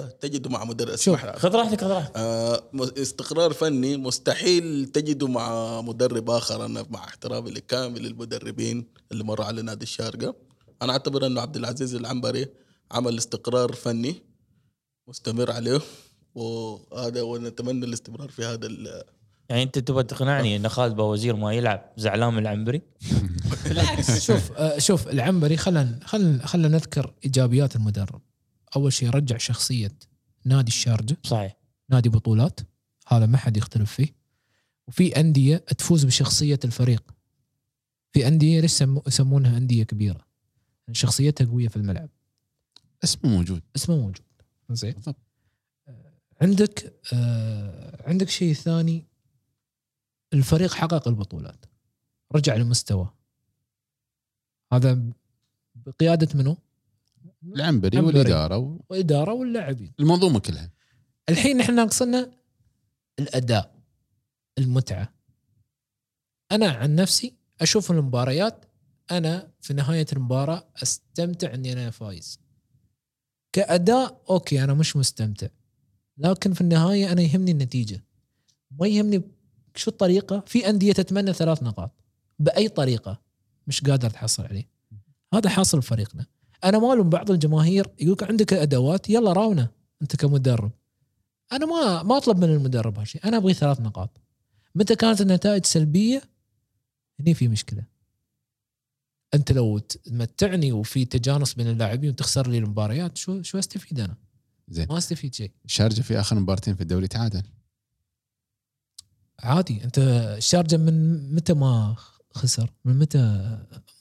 [SPEAKER 3] تجده مع مدرب
[SPEAKER 2] شوف،.
[SPEAKER 4] خذ راحتك خذ راحتك.
[SPEAKER 3] آه، استقرار فني مستحيل تجده مع مدرب آخر. أنا مع احترامي لكامل المدربين اللي مروا على نادي الشارقة. أنا أعتبر أنه عبد العزيز العنبري عمل استقرار فني مستمر عليه. وهذا ونتمنى الاستمرار في هذا ال-
[SPEAKER 4] يعني انت تبغى تقنعني ان خالد بوزير ما يلعب زعلان من العنبري؟
[SPEAKER 2] بالعكس شوف آه، شوف العنبري خلينا خلينا خلينا نذكر إيجابيات المدرب. أول شيء رجع شخصية نادي الشارجة.
[SPEAKER 4] صحيح.
[SPEAKER 2] نادي بطولات. هذا ما حد يختلف فيه. وفي أندية تفوز بشخصية الفريق. في أندية ليش يسمو- يسمونها أندية كبيرة؟ شخصيتها قوية في الملعب.
[SPEAKER 1] اسمه موجود.
[SPEAKER 2] اسمه موجود. زين.
[SPEAKER 1] بالضبط.
[SPEAKER 2] عندك آه عندك شيء ثاني؟ الفريق حقق البطولات. رجع لمستوى. هذا بقيادة منو؟
[SPEAKER 1] العنبري. والإدارة
[SPEAKER 2] واداره واللاعبين.
[SPEAKER 1] والمنظومه كلها.
[SPEAKER 2] الحين إحنا ناقصنا الأداء المتعة. أنا عن نفسي أشوف المباريات أنا في نهاية المباراة أستمتع إني أنا فايز. كأداء أوكي أنا مش مستمتع. لكن في النهاية أنا يهمني النتيجة. ما يهمني شو الطريقة. في أندية تتمنى ثلاث نقاط. بأي طريقة. مش قادر تحصل عليه. هذا حاصل فريقنا. أنا ما الوم بعض الجماهير يقولك عندك أدوات يلا راونا أنت كمدرب. أنا ما ما أطلب من المدرب هالشيء أنا أبغي ثلاث نقاط. متى كانت النتائج سلبية؟ هني في مشكلة. أنت لو تمتعني وفي تجانس بين اللاعبين وتخسر لي المباريات شو شو أستفيد أنا؟
[SPEAKER 1] زين.
[SPEAKER 2] ما استفيد شيء.
[SPEAKER 1] الشارجه في آخر مباراتين في الدوري تعادل.
[SPEAKER 2] عادي. أنت الشارجه من متى ما خسر؟ من متى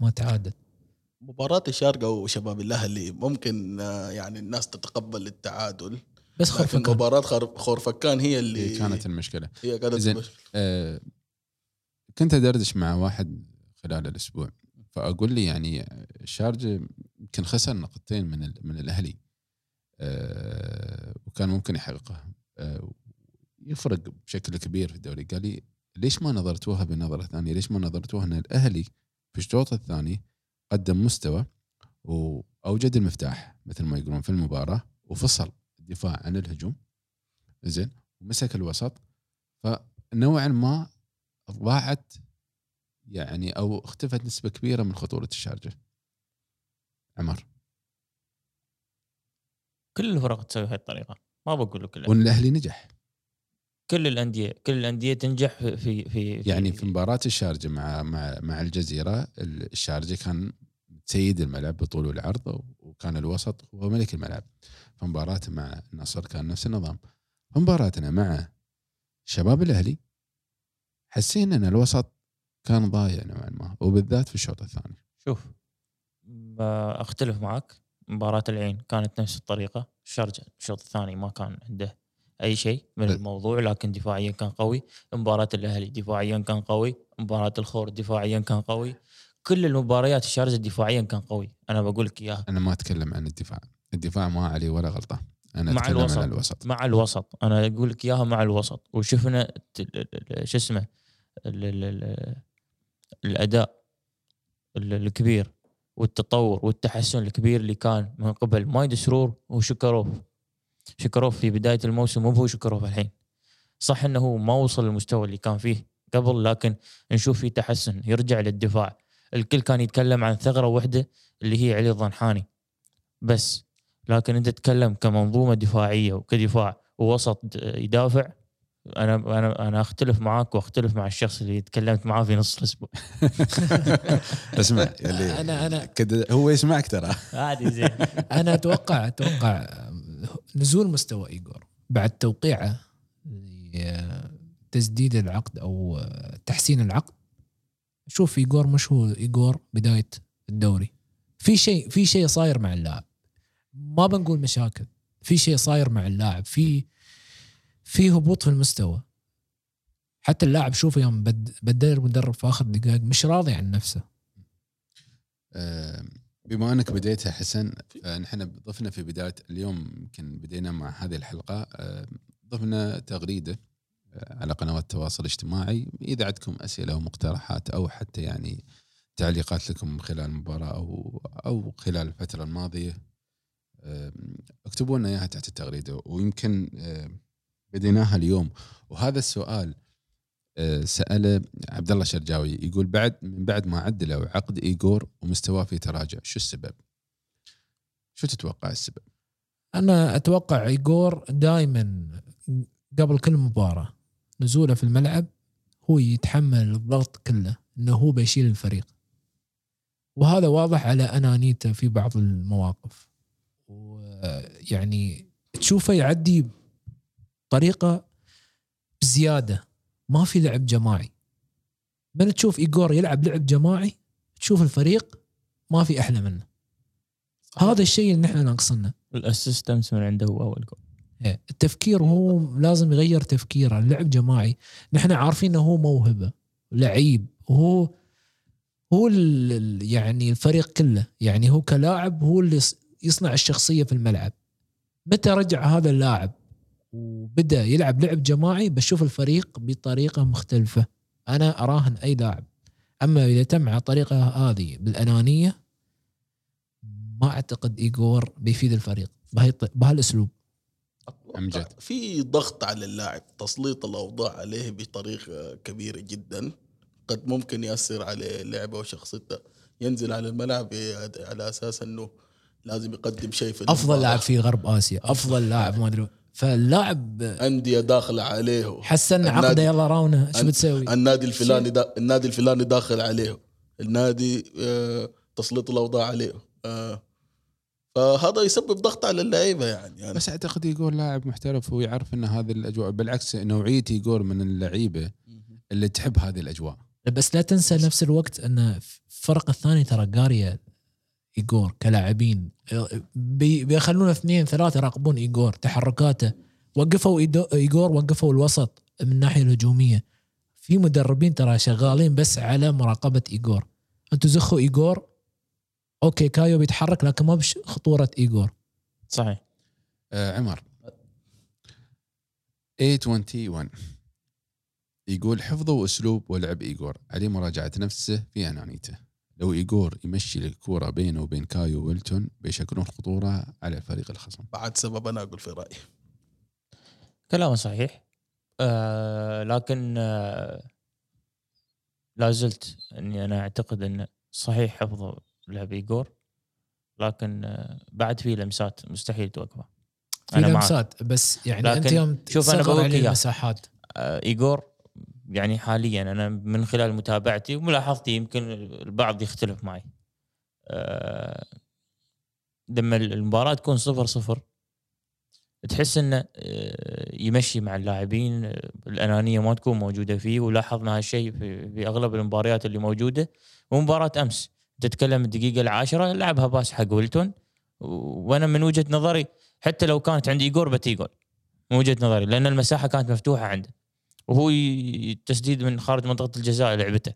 [SPEAKER 2] ما تعادل؟
[SPEAKER 3] مباراة الشارقة وشباب الاهلي ممكن آه، يعني الناس تتقبل التعادل.
[SPEAKER 2] بس
[SPEAKER 3] لكن
[SPEAKER 2] خرفكان
[SPEAKER 3] مباراة خورفكان هي اللي
[SPEAKER 1] هي كانت المشكلة.
[SPEAKER 3] هي كانت
[SPEAKER 1] زين.
[SPEAKER 3] المشكلة.
[SPEAKER 1] آه، كنت أدردش مع واحد خلال الأسبوع. فأقول لي يعني الشارجه يمكن خسر نقطتين من ال- من الأهلي. وكان ممكن يحققها آه، يفرق بشكل كبير في الدوري. قال لي ليش ما نظرتوها بنظرة ثانية؟ ليش ما نظرتوها إن الأهلي في الشوط الثاني قدم مستوى وأوجد المفتاح؟ مثل ما يقولون في المباراة وفصل الدفاع عن الهجوم. زين ومسك الوسط. فنوعا ما ضاعت يعني أو اختفت نسبة كبيرة من خطورة الشارجة. عمر.
[SPEAKER 4] كل الفرق تسوي هاي الطريقة. ما بقول لك كل
[SPEAKER 1] وإن الأهلي نجح.
[SPEAKER 4] كل الأندية كل الأندية تنجح في في في,
[SPEAKER 1] يعني في مباراة الشارجه مع مع مع الجزيرة الشارجه كان سيد الملعب بطول والعرض وكان الوسط هو ملك الملعب. فمباراته مع النصر كان نفس النظام. فمباراتنا مع شباب الأهلي حسينا إن الوسط كان ضايع نوعا ما وبالذات في الشوط الثاني.
[SPEAKER 4] شوف أختلف معك. مباراة العين كانت نفس الطريقة الشارجة الشوط الثاني ما كان عنده أي شيء من
[SPEAKER 1] ب-
[SPEAKER 4] الموضوع لكن دفاعيا كان قوي. مباراة الأهلي دفاعيا كان قوي. مباراة الخور دفاعيا كان قوي. كل المباريات الشارجة دفاعيا كان قوي. أنا بقول لك إياها.
[SPEAKER 1] أنا ما أتكلم عن الدفاع. الدفاع ما عليه ولا غلطة. أنا
[SPEAKER 4] مع
[SPEAKER 1] أتكلم
[SPEAKER 4] الوسط.
[SPEAKER 1] عن الوسط.
[SPEAKER 4] مع الوسط. أنا أقول لك إياها مع الوسط. وشفنا شو اسمه؟ ال- ال- ال- الأداء ال- الكبير. والتطور والتحسن الكبير اللي كان من قبل. مايد سرور وشكروف شكروف. في بداية الموسم مو هو شكروف الحين. صح إنه ما وصل للمستوى اللي كان فيه قبل لكن نشوف فيه تحسن يرجع للدفاع. الكل كان يتكلم عن ثغرة واحدة اللي هي علي الضنحاني. بس لكن أنت تتكلم كمنظومة دفاعية وكدفاع ووسط يدافع أنا أنا أنا أختلف معاك وأختلف مع الشخص اللي تكلمت معاه في نص الأسبوع.
[SPEAKER 1] اسمع اللي
[SPEAKER 2] أنا أنا
[SPEAKER 1] كده هو يسمعك ترى.
[SPEAKER 4] عادي زين.
[SPEAKER 2] أنا أتوقع أتوقع نزول مستوى إيجور بعد توقيعه تسديد العقد أو تحسين العقد. شوف إيجور مش هو إيجور بداية الدوري. في شيء في شيء صاير مع اللاعب. ما بنقول مشاكل. في شيء صاير مع اللاعب. في في هبوط في المستوى. حتى اللاعب شوف يوم بد- بدل المدرب في آخر دقائق مش راضي عن نفسه.
[SPEAKER 1] بما أنك بديتها حسن نحن ضفنا في بداية اليوم يمكن بدينا مع هذه الحلقة ضفنا تغريدة آه، على قنوات التواصل الاجتماعي. إذا عندكم أسئلة أو مقترحات أو حتى يعني تعليقات لكم خلال المباراة أو أو خلال الفترة الماضية اكتبوا لنا إياها تحت التغريدة. ويمكن بديناها اليوم وهذا السؤال آه، سأله عبد الله شرجاوي يقول بعد من بعد ما عدلوا عقد ايجور ومستواه في تراجع شو السبب؟ شو تتوقع السبب؟
[SPEAKER 2] أنا أتوقع ايجور دائما قبل كل مباراة نزوله في الملعب هو يتحمل الضغط كله إنه هو بيشيل الفريق وهذا واضح على أنانيته في بعض المواقف ويعني تشوفه يعدي بطريقه بزيادة. ما في لعب جماعي. من تشوف ايجور يلعب لعب جماعي تشوف الفريق ما في أحلى منه. هذا الشيء اللي نحن ناقصنا.
[SPEAKER 4] الاسيستنس من عنده هو أول جول
[SPEAKER 2] إيه، التفكير هو لازم يغير تفكيره. اللعب جماعي. نحن عارفين إنه هو موهبة لعيب. وهو هو يعني الفريق كله. يعني هو كلاعب هو اللي يص- يصنع الشخصية في الملعب. متى رجع هذا اللاعب؟ وبدأ يلعب لعب جماعي بشوف الفريق بطريقة مختلفة. أنا أراهن أي لاعب. أما إذا تم على الطريقة هذه بالأنانية ما أعتقد ايجور بيفيد الفريق بهي
[SPEAKER 3] بهالأسلوب.
[SPEAKER 1] أمجد.
[SPEAKER 3] في ضغط على اللاعب تسليط الأوضاع عليه بطريقة كبيرة جدا. قد ممكن يأثر على لعبه وشخصيته. ينزل على الملعب على أساس إنه لازم يقدم شيء في أفضل.
[SPEAKER 2] لاعب في غرب آسيا. أفضل لاعب ما أدري. فاللاعب
[SPEAKER 3] انديه داخله عليه.
[SPEAKER 2] حسن عقده يلا راونا شو
[SPEAKER 3] الن-
[SPEAKER 2] بتسوي؟
[SPEAKER 3] النادي الفلاني دا النادي الفلاني داخل عليه. النادي آه، تسليط الأوضاع عليه. آه، فهذا يسبب ضغط على اللعيبة يعني, يعني
[SPEAKER 1] بس أعتقد يقول لاعب محترف ويعرف إن هذه الأجواء بالعكس نوعيه يقول من اللعيبة اللي تحب هذه الأجواء.
[SPEAKER 2] بس لا تنسى نفس الوقت إن الفرق الثاني ترى قارية ايجور كلاعبين. بي- بيخلون اثنين ثلاثة يراقبون ايجور تحركاته. وقفوا ايجور وقفوا الوسط من الناحية الهجومية. في مدربين ترى شغالين بس على مراقبة ايجور أنتم زخوا ايجور okay كايو بيتحرك لكن ما بش خطورة ايجور
[SPEAKER 4] صحيح.
[SPEAKER 1] آه عمر. 821 يقول حفظوا أسلوب ولعب ايجور عليه مراجعة نفسه في أنانيته. لو ايجور يمشي الكورة بينه وبين كايو وويلتون بيشكلون خطورة على الفريق الخصم.
[SPEAKER 3] بعد سبب أنا أقول في رأيي.
[SPEAKER 4] كلامه صحيح. آه لكن آه لا زلت إني أنا أعتقد إن صحيح حفظ لعب ايجور لكن آه بعد في لمسات مستحيل توقفه
[SPEAKER 2] في
[SPEAKER 4] معك.
[SPEAKER 2] لمسات بس يعني أنت يوم
[SPEAKER 4] شوف أنا
[SPEAKER 2] تصغر
[SPEAKER 4] بقول.
[SPEAKER 2] المساحات.
[SPEAKER 4] آه، ايجور يعني حاليا أنا من خلال متابعتي وملاحظتي يمكن البعض يختلف معي. آه، لما المباراة تكون صفر صفر تحس إنه آه، يمشي مع اللاعبين آه، الأنانية ما تكون موجودة فيه ولاحظنا هالشيء في, في أغلب المباريات اللي موجودة ومباراة أمس. تتكلم الدقيقة العاشرة لعبها pass حق ويلتون. وأنا من وجهة نظري حتى لو كانت عندي ايجور بتيجول من وجهة نظري لأن المساحة كانت مفتوحة عنده. وهو التسديد من خارج منطقة الجزاء لعبته.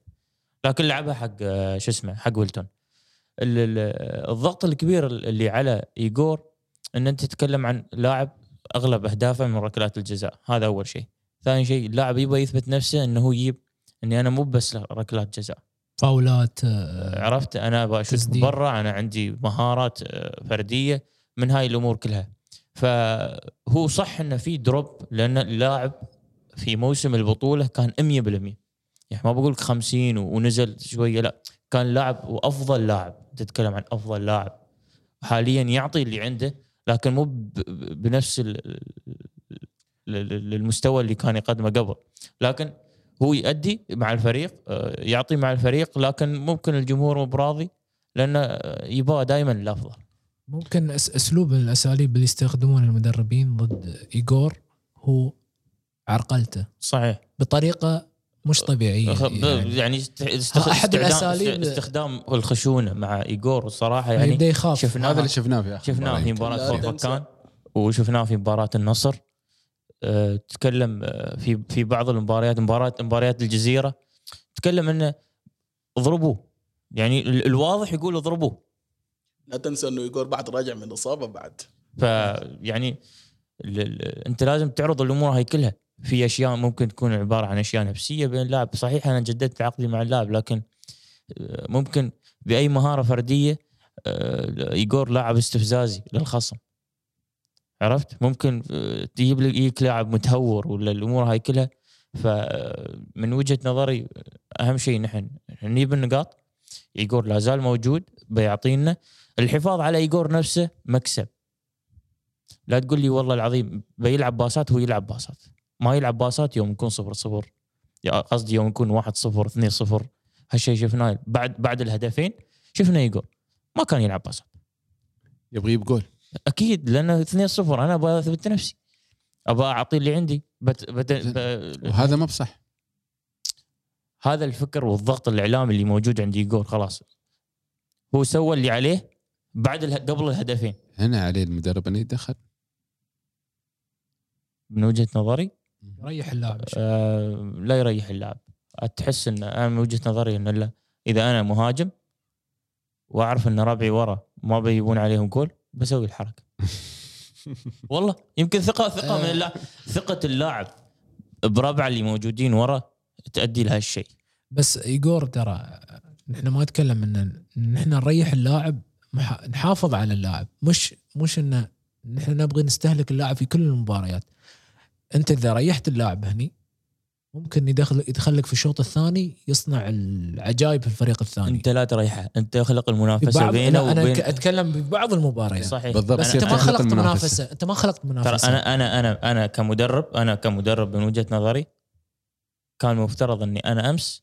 [SPEAKER 4] لكن لعبها حق آه، شو اسمه حق ويلتون. ال- ال- الضغط الكبير اللي على ايجور إن أنت تتكلم عن لاعب أغلب أهدافه من ركلات الجزاء. هذا أول شيء. ثاني شيء اللاعب يبغى يثبت نفسه انه هو يجيب إني أنا مو بس ركلات جزاء.
[SPEAKER 2] فاولات آه،
[SPEAKER 4] عرفت؟ أنا بشوت
[SPEAKER 2] تسديد.
[SPEAKER 4] برا أنا عندي مهارات آه، فردية من هاي الأمور كلها. فهو صح إنه في دروب لأن اللاعب في موسم البطولة كان 100% يعني ما بقول لك 50 ونزل شوية لا. كان لاعب وأفضل لاعب. تتكلم عن أفضل لاعب. حاليا يعطي اللي عنده لكن مو بنفس ال- ال- ال- المستوى اللي كان يقدمه قبل. لكن هو يؤدي مع الفريق آه، يعطي مع الفريق لكن ممكن الجمهور مو براضي لأنه آه، يبغى دائما الأفضل.
[SPEAKER 2] ممكن أسلوب الأساليب اللي يستخدمون المدربين ضد ايجور هو عرقلته.
[SPEAKER 4] صحيح.
[SPEAKER 2] بطريقة مش
[SPEAKER 4] طبيعية
[SPEAKER 2] يعني,
[SPEAKER 4] يعني است- استخ-
[SPEAKER 2] أحد
[SPEAKER 4] استخدام
[SPEAKER 2] الأساليب-
[SPEAKER 4] استخدام الخشونة مع ايجور الصراحة
[SPEAKER 2] يعني يبدأ يخاف.
[SPEAKER 4] شفناها
[SPEAKER 1] هذا اللي شفناه في
[SPEAKER 4] شفناه في.
[SPEAKER 3] مباراة.
[SPEAKER 4] فكان وشفناه في مباراة النصر. أه، تكلم أه، في في بعض المباريات مباراة مباريات الجزيرة. تكلم إنه اضربوه. يعني ال- الواضح يقول اضربوه.
[SPEAKER 3] لا تنسى إنه ايجور بعد راجع من إصابة بعد.
[SPEAKER 4] فيعني ال- ال- أنت لازم تعرض الأمور هاي كلها. في أشياء ممكن تكون عبارة عن أشياء نفسية بين اللاعب صحيح أنا جددت عقدي مع اللاعب لكن آه، ممكن بأي مهارة فردية آه، ايجور لاعب استفزازي للخصم. عرفت؟ ممكن آه، تجيب لك يجيك لاعب متهور ولا الأمور هاي كلها. فمن وجهة نظري آه، أهم شيء نحن نجيب النقاط. ايجور لا زال موجود بيعطينا الحفاظ على ايجور نفسه مكسب. لا تقول لي والله العظيم بيلعب باسات هو يلعب باسات ما يلعب باسات يوم يكون صفر صفر. يا قصدي يوم يكون واحد صفر اثنين صفر. هالشيء شفناه بعد بعد الهدفين شفنا ايجور ما كان يلعب باسات
[SPEAKER 1] يبغى يجيب جول.
[SPEAKER 4] أكيد لأنه 2 0 أنا أبغى أثبت نفسي. أبغى أعطي اللي عندي. بت بت ب...
[SPEAKER 1] وهذا ما بصح.
[SPEAKER 4] هذا الفكر والضغط الإعلامي اللي موجود عند ايجور خلاص. هو سوى اللي عليه بعد اله... قبل الهدفين.
[SPEAKER 1] هنا عليه المدرب انه يتدخل
[SPEAKER 4] من وجهة نظري
[SPEAKER 2] ريح اللاعب.
[SPEAKER 4] آه لا يريح اللاعب. تحس إن أنا من وجهة نظري إن لا إذا أنا مهاجم وأعرف إن ربعي ورا ما بيجيبون عليهم جول بسوي الحركة. والله يمكن ثقه ثقة من اللاعب. ثقة اللاعب بربعه اللي موجودين ورا تؤدي لهالشيء
[SPEAKER 2] بس ايجور ترى نحن ما نتكلم ان نحن نريح اللاعب نحافظ على اللاعب. مش مش انه نحن نبغي نستهلك اللاعب في كل المباريات. أنت إذا ريحت اللاعب هني ممكن يدخل يدخلك في الشوط الثاني يصنع العجائب في الفريق الثاني.
[SPEAKER 4] أنت لا تريحه. أنت أخلق
[SPEAKER 2] في
[SPEAKER 4] المنافسه بينه
[SPEAKER 2] أنا
[SPEAKER 4] وبين
[SPEAKER 2] أتكلم ببعض المباريات.
[SPEAKER 4] صحيح.
[SPEAKER 1] بالضبط.
[SPEAKER 2] بس أنت ما خلقت
[SPEAKER 1] المنافسة.
[SPEAKER 2] منافسة. أنت ما خلقت
[SPEAKER 4] ترى
[SPEAKER 2] منافسة.
[SPEAKER 4] أنا أنا أنا أنا كمدرب أنا كمدرب من وجهة نظري كان مفترض إني أنا أمس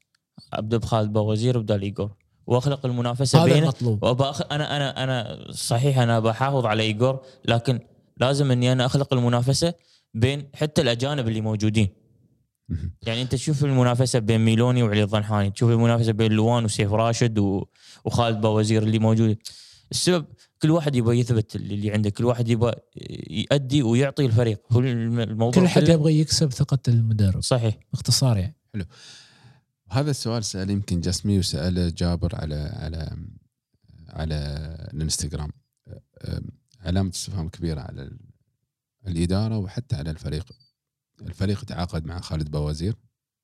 [SPEAKER 4] أبدأ بخالد باوزير بدال ايجور وأخلق المنافسة
[SPEAKER 2] هذا
[SPEAKER 4] بينه
[SPEAKER 2] المطلوب.
[SPEAKER 4] وبأخ... أنا أنا أنا صحيح أنا بحافظ على ايجور لكن لازم إني أنا أخلق المنافسة بين حتى الأجانب اللي موجودين. يعني أنت تشوف المنافسة بين ميلوني وعلي الضنحاني تشوف المنافسة بين لوان وسيف راشد و... وخالد باوزير اللي موجود السبب كل واحد يبغى يثبت اللي عنده كل واحد يبغى يؤدي ويعطي الفريق. هو الم- الموضوع
[SPEAKER 2] كل حد يبغى يكسب ثقة المدرب.
[SPEAKER 4] صحيح.
[SPEAKER 2] باختصار يعني.
[SPEAKER 1] هذا السؤال سأله يمكن جسمي وسأله جابر على على على الانستغرام. علامة استفهام كبيرة على ال- الإدارة وحتى على الفريق. الفريق تعاقد مع خالد بوازير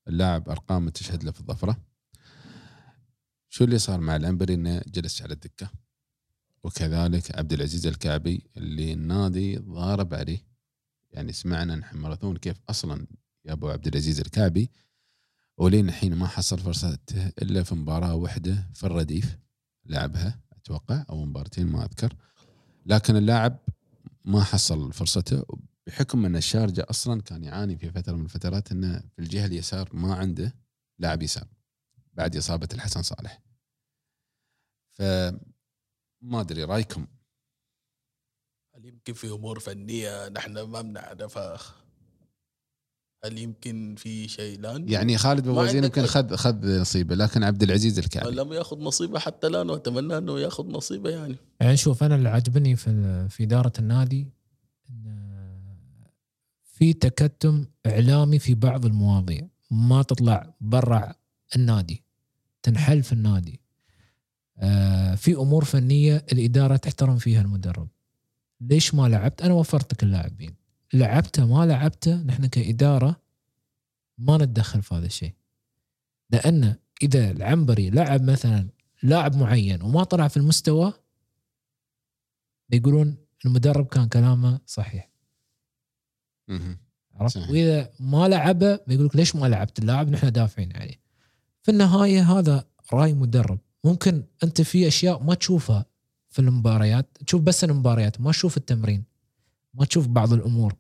[SPEAKER 1] اللاعب أرقام تشهد له في الظفرة. شو اللي صار مع العنبري إنه جلس على الدكة. وكذلك عبد العزيز الكعبي اللي النادي ضارب عليه. يعني سمعنا نحن ماراثون كيف أصلا يا أبو عبد العزيز الكعبي. ولين الحين ما حصل فرصته إلا في مباراة واحدة في الرديف لعبها أتوقع أو مباراتين ما أذكر. لكن اللاعب ما حصل فرصته بحكم إن الشارجة أصلا كان يعاني في فترة من الفترات إنه في الجهة اليسار ما عنده لاعب يسار بعد إصابة الحسن صالح. ف ما أدري
[SPEAKER 3] رأيكم؟ يمكن في أمور فنية نحن ما بنعرفها؟ هل يمكن في شيء؟ الان
[SPEAKER 1] يعني خالد
[SPEAKER 3] عندك
[SPEAKER 1] يمكن خذ خذ نصيبه لكن عبد العزيز الكعبي
[SPEAKER 3] لم يأخذ نصيبه حتى الآن وأتمنى أنه يأخذ نصيبه يعني.
[SPEAKER 2] يعني شوف أنا اللي عجبني في في إدارة النادي إن في تكتم إعلامي في بعض المواضيع. ما تطلع برا النادي تنحل في النادي. آه، في أمور فنية الإدارة تحترم فيها المدرب. ليش ما لعبت؟ أنا وفرت لك اللاعبين. لعبته ما لعبته نحن كإدارة ما نتدخل في هذا الشيء. لأن إذا العنبري لعب مثلا لاعب معين وما طلع في المستوى بيقولون المدرب كان كلامه صحيح. عرفت. وإذا ما لعبه بيقول لك ليش ما لعبت اللاعب؟ نحن دافعين عليه. في النهاية هذا رأي مدرب. ممكن أنت في أشياء ما تشوفها في المباريات تشوف بس المباريات ما تشوف التمرين ما تشوف بعض الأمور.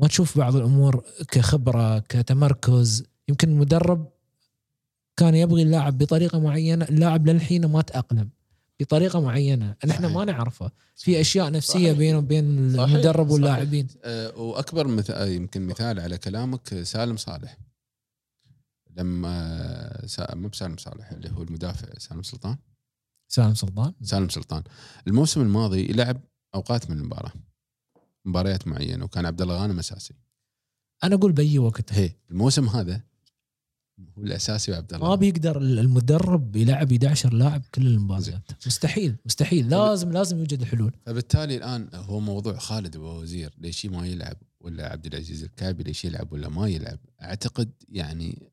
[SPEAKER 2] ما تشوف بعض الأمور كخبرة كتمركز. يمكن المدرب كان يبغي اللاعب بطريقة معينة اللاعب للحين ما تأقلم بطريقة معينة. نحن. ما نعرفها في أشياء نفسية
[SPEAKER 3] صحيح.
[SPEAKER 2] بينه وبين
[SPEAKER 3] صحيح.
[SPEAKER 2] المدرب. واللاعبين.
[SPEAKER 1] أه، وأكبر مثال يمكن مثال على كلامك سالم صالح. لما سا... مو بسالم صالح اللي هو المدافع سالم سلطان.
[SPEAKER 2] سالم سلطان.
[SPEAKER 1] سالم سلطان. الموسم الماضي لعب أوقات من المباراة. مباريات معينة وكان عبد الله غانم أساسي.
[SPEAKER 2] أنا أقول بأي وقت.
[SPEAKER 1] هي الموسم هذا هو الأساسي وعبد الله
[SPEAKER 2] ما بيقدر المدرب يلعب 11 لاعب كل المباريات. مستحيل مستحيل. لازم لازم يوجد حلول
[SPEAKER 1] فبالتالي الآن هو موضوع خالد أبو وزير ليش ما يلعب؟ ولا عبد العزيز الكعبي ليش يلعب؟ ولا ما يلعب؟ أعتقد يعني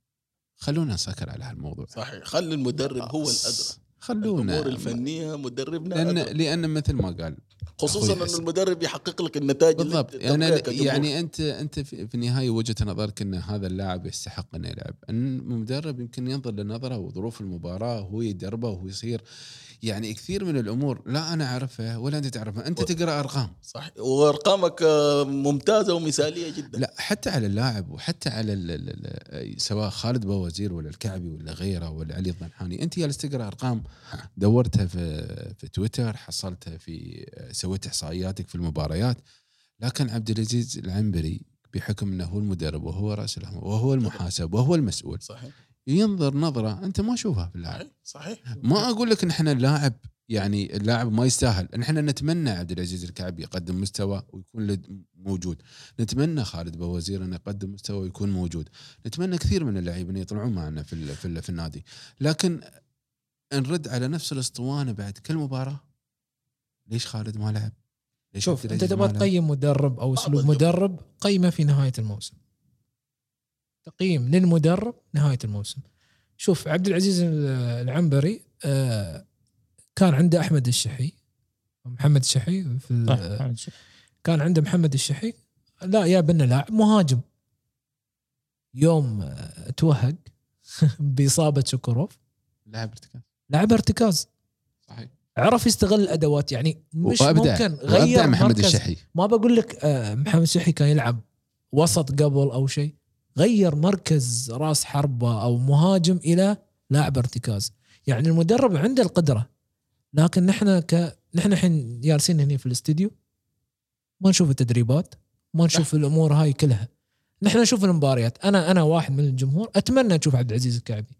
[SPEAKER 1] خلونا نسكر على هالموضوع.
[SPEAKER 3] صحيح. خلي المدرب هو الأدرى.
[SPEAKER 1] خلونا.
[SPEAKER 3] الأمور الفنية مدربنا
[SPEAKER 1] لأن
[SPEAKER 3] أدرى.
[SPEAKER 1] لأن مثل ما قال
[SPEAKER 3] خصوصا إنه
[SPEAKER 1] حسن.
[SPEAKER 3] المدرب يحقق لك النتائج
[SPEAKER 1] بالضبط يعني. يعني أنت أنت في في النهاية وجهة نظرك إن هذا اللاعب يستحق انه يلعب المدرب يمكن ينظر لنظرة وظروف المباراة وهو يدربه وهو يصير يعني كثير من الأمور لا أنا أعرفها ولا أنت تعرفها أنت
[SPEAKER 3] و-
[SPEAKER 1] تقرأ أرقام.
[SPEAKER 3] صح وأرقامك آه، ممتازة ومثالية جدا.
[SPEAKER 1] لا حتى على اللاعب وحتى على ال ال ال سواء خالد بوزير ولا الكعبي ولا غيره ولا علي الضنحاني أنت جالس تقرأ أرقام دورتها في في تويتر حصلتها في سويت إحصائياتك في المباريات لكن عبد العزيز العنبري بحكم إنه هو المدرب وهو رأس وهو المحاسب وهو المسؤول
[SPEAKER 3] صحيح.
[SPEAKER 1] ينظر نظرة أنت ما تشوفها في اللاعب.
[SPEAKER 3] صحيح
[SPEAKER 1] ما أقول لك إن إحنا اللاعب يعني اللاعب ما يستاهل. نحن نتمنى عبد العزيز الكعبي يقدم مستوى ويكون لد- موجود. نتمنى خالد بوزير إنه يقدم مستوى ويكون موجود. نتمنى كثير من اللاعبين يطلعون معنا في ال- في, ال- في النادي. لكن نرد على نفس الأسطوانة بعد كل مباراة. ليش خالد ما لعب؟ ليش
[SPEAKER 2] شوف
[SPEAKER 1] أنت
[SPEAKER 2] تبغى؟ تقيم مدرب أو
[SPEAKER 3] أسلوب.
[SPEAKER 2] مدرب قيمة في نهاية الموسم. تقييم للمدرب نهاية الموسم. شوف عبد العزيز العنبري آه، كان عنده أحمد الشحي محمد الشحي في
[SPEAKER 4] صح
[SPEAKER 2] كان عنده محمد الشحي. لا يا بنا لاعب مهاجم. يوم آه، توهق بإصابة سكروف
[SPEAKER 1] لعب ارتكاز.
[SPEAKER 2] لعب ارتكاز.
[SPEAKER 1] صحيح.
[SPEAKER 2] عرف يستغل الأدوات يعني مش
[SPEAKER 1] وأبدع.
[SPEAKER 2] ممكن غير
[SPEAKER 1] محمد
[SPEAKER 2] مركز.
[SPEAKER 1] الشحي.
[SPEAKER 2] ما بقول لك آه، محمد الشحي كان يلعب وسط قبل أو شيء. غير مركز راس حربه أو مهاجم إلى لاعب ارتكاز. يعني المدرب عنده القدرة لكن نحن ك نحن الحين جالسين هنا في الاستديو ما نشوف التدريبات ما نشوف الأمور هاي كلها. نحن نشوف المباريات. أنا أنا واحد من الجمهور أتمنى أشوف عبد العزيز الكعبي.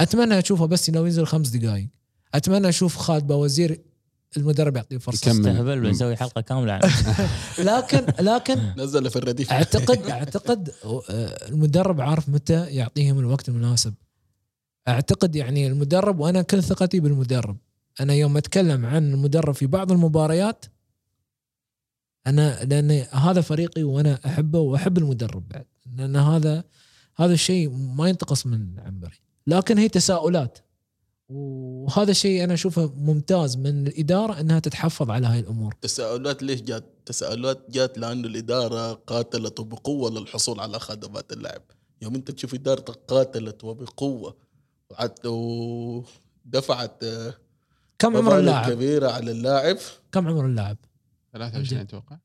[SPEAKER 2] أتمنى أشوفه بس لو ينزل خمس دقائق أتمنى أشوف خالد بوزير المدرب يعطيه
[SPEAKER 1] فرصة.
[SPEAKER 4] استهبل بنسوي حلقة كاملة عنه
[SPEAKER 2] لكن لكن
[SPEAKER 3] نزل في الرديف.
[SPEAKER 2] اعتقد أعتقد آه، المدرب عارف متى يعطيهم الوقت المناسب. أعتقد يعني المدرب وأنا كل ثقتي بالمدرب. أنا يوم أتكلم عن المدرب في بعض المباريات أنا لأن هذا فريقي وأنا أحبه وأحب المدرب بعد. لأن هذا هذا الشيء ما ينتقص من عنبري. لكن هي تساؤلات. وهذا الشيء أنا أشوفه ممتاز من الإدارة إنها تتحفظ على هاي الأمور
[SPEAKER 3] تساؤلات ليش جات؟ تساؤلات جات لأنه الإدارة قاتلت بقوه للحصول على خدمات اللاعب يوم أنت تشوف إدارتك قاتلت وبقوة ودفعت آه،
[SPEAKER 2] كم عمر
[SPEAKER 3] مبالغ
[SPEAKER 2] اللاعب؟
[SPEAKER 3] كبيرة على اللاعب
[SPEAKER 2] كم عمر اللاعب؟
[SPEAKER 1] 23 أتوقع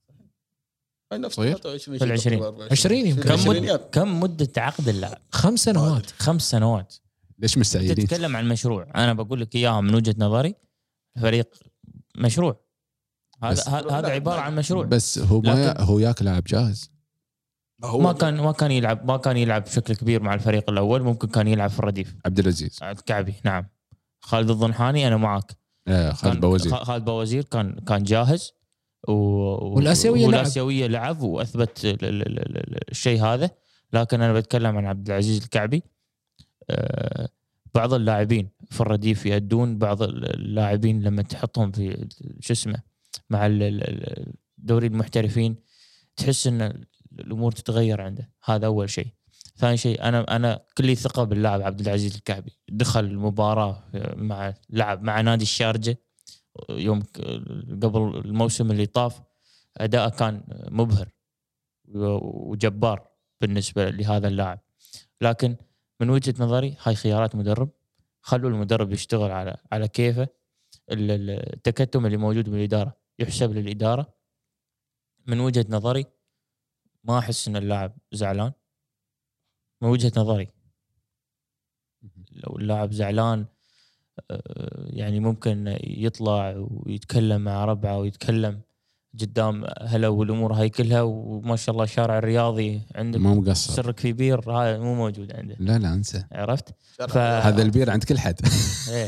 [SPEAKER 3] هاي نفس
[SPEAKER 1] صغير؟
[SPEAKER 3] 23
[SPEAKER 4] في العشرين.
[SPEAKER 3] 24.
[SPEAKER 2] 20 يمكن.
[SPEAKER 4] كم مدة عقد اللاعب؟
[SPEAKER 2] خمس سنوات
[SPEAKER 4] خمس سنوات
[SPEAKER 1] ليش مستعجلين؟
[SPEAKER 4] تتكلم عن مشروع. أنا بقول لك إياها من وجهة نظري الفريق مشروع. هذا هذا عبارة عن مشروع.
[SPEAKER 1] بس هو ما
[SPEAKER 4] لكن-
[SPEAKER 1] هو ياك لاعب جاهز.
[SPEAKER 3] ما هو
[SPEAKER 4] ما كان ما كان يلعب ما كان يلعب بشكل كبير مع الفريق الأول ممكن كان يلعب في الرديف.
[SPEAKER 1] عبد العزيز.
[SPEAKER 4] الكعبي نعم. خالد الضنحاني أنا معك
[SPEAKER 1] آه خالد بوزير.
[SPEAKER 4] خالد بوزير كان كان جاهز و... و-
[SPEAKER 2] والآسيوية لعب.
[SPEAKER 4] لعب وأثبت ال- ال- ال- ال- الشيء هذا. لكن أنا بتكلم عن عبد العزيز الكعبي. بعض اللاعبين في الرديف يأدون بعض اللاعبين لما تحطهم في شو اسمه مع ال- ال- ال- دوري المحترفين تحس إن الأمور تتغير عنده. هذا أول شيء. ثاني شيء أنا أنا كلي ثقة باللاعب عبد العزيز الكعبي. دخل المباراة مع لعب مع نادي الشارجة يوم قبل الموسم اللي طاف. اداءه كان مبهر وجبار بالنسبة لهذا اللاعب. لكن من وجهة نظري هاي خيارات مدرب خلوا المدرب يشتغل على على كيفه. ال- ال- التكتم اللي موجود بالإدارة يحسب للإدارة. من وجهة نظري ما أحس إن اللاعب زعلان. من وجهة نظري. لو اللاعب زعلان آه، يعني ممكن يطلع ويتكلم مع ربعه ويتكلم قدام هلا والامور هاي كلها وما شاء الله الشارع الرياضي عندك
[SPEAKER 1] مو مقصر
[SPEAKER 4] سرك في بير هذا مو موجود عنده
[SPEAKER 1] لا لا انسى
[SPEAKER 4] عرفت؟ ف...
[SPEAKER 1] هذا البير عند كل حد
[SPEAKER 4] إيه.